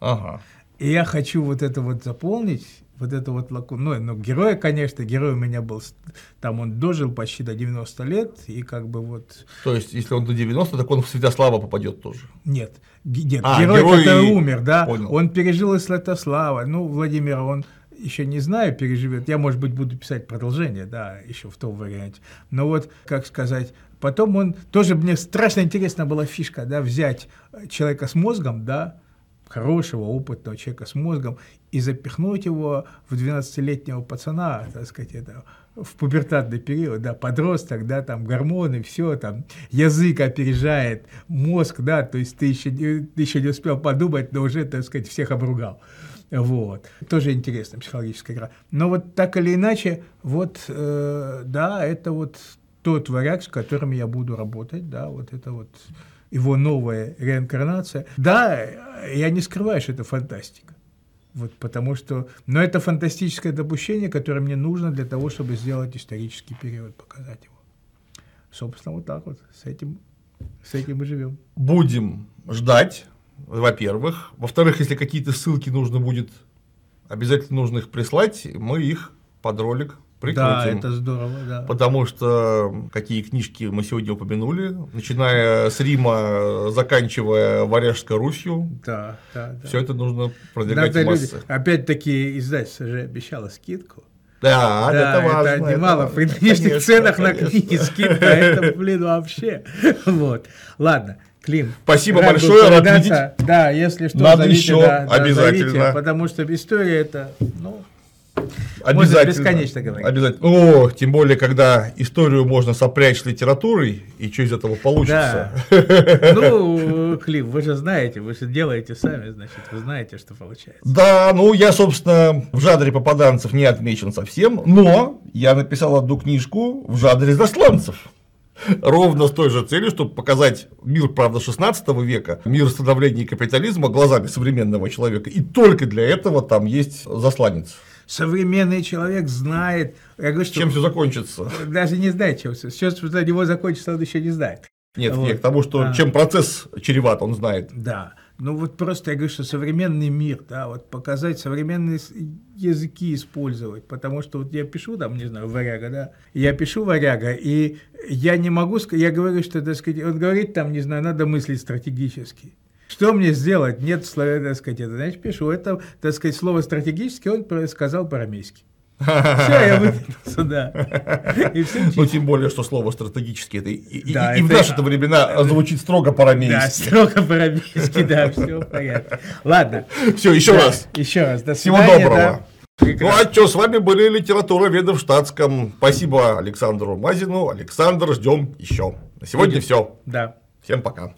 Ага.
И я хочу вот это вот заполнить, вот это вот лакуну. Ну, ну, героя, конечно, герой у меня был, там он дожил почти до 90 лет, и как бы вот...
То есть, если он до 90, так он в Святослава попадет тоже?
Нет, нет,
А,
герой,
герой-
который умер, да,
Понял.
он пережил и Святослава, ну, Владимир, он еще не знаю, переживет. Я, может быть, буду писать продолжение, да, еще в том варианте. Но вот, как сказать, потом он тоже мне страшно интересна была фишка, да, взять человека с мозгом, да, хорошего, опытного человека с мозгом и запихнуть его в 12-летнего пацана, так сказать, это, в пубертатный период, да, подросток, да, там гормоны, все, там, язык опережает мозг, да, то есть ты еще, ты еще не успел подумать, но уже, так сказать, всех обругал. Вот. Тоже интересная психологическая игра. Но вот так или иначе, вот, э, да, это вот тот варяг, с которым я буду работать, да, вот это вот его новая реинкарнация. Да, я не скрываю, что это фантастика. Вот потому что, но это фантастическое допущение, которое мне нужно для того, чтобы сделать исторический период, показать его. Собственно, вот так вот, с этим, с этим мы живем.
Будем ждать, во-первых. Во-вторых, если какие-то ссылки нужно будет, обязательно нужно их прислать, мы их под ролик прикрутим.
Да, это здорово, да.
Потому что какие книжки мы сегодня упомянули, начиная с Рима, заканчивая Варяжской Русью,
Да, да, да.
все это нужно продвигать
Надо
в массы.
люди- Опять-таки, издательство же обещало скидку.
Да,
да,
это важно. это
немало.
важно.
При нынешних
Конечно,
ценах на
конечно.
книги скидка, это, блин, вообще. Вот. Ладно, Клим.
Спасибо
рад
большое, рад
повидаться. Да, если что,
Надо
зовите,
еще,
да, да,
обязательно.
зовите, потому что история это, ну,
Обязательно.
бесконечно говорить.
Обязательно. О, тем более, когда историю можно сопрячь с литературой, и что из этого получится. *laughs*
ну, Клим, вы же знаете, вы же делаете сами, значит, вы знаете, что получается.
Да, ну я, собственно, в жанре попаданцев не отмечен совсем, но я написал одну книжку в жанре засланцев. Ровно с той же целью, чтобы показать мир, правда, 16 века, мир становления капитализма глазами современного человека. И только для этого там есть засланец.
Современный человек знает, я говорю, что
Чем все закончится?
даже не знает, чем все. Что для него закончится, он еще не знает.
Нет,
Вот.
не к тому, что
Да.
чем процесс чреват, он знает.
Да. Ну вот просто я говорю, что современный мир, да, вот показать современные языки использовать, потому что вот я пишу там, не знаю, варяга, да, я пишу варяга, и я не могу сказать, я говорю, что, так сказать, он говорит там, не знаю, надо мыслить стратегически. Что мне сделать? Нет так сказать, это, значит, пишу. Это, так сказать, слово стратегически он сказал по-арамейски. Все, я выкинулся, да. И все
Ну, тем более, что слово стратегически это и, и-
Да,
и в
это-
наши времена звучит строго
Да,
по-арамейски.
строго по-арамейски, да, все в порядке. Ладно.
Все, еще
Да,
раз.
Еще раз. До
Всего
свидания,
доброго.
да.
Ну а что, с вами были литература веда в штатском. Спасибо Александру Мазину. Александр, ждем еще. На сегодня все.
Да.
Всем пока.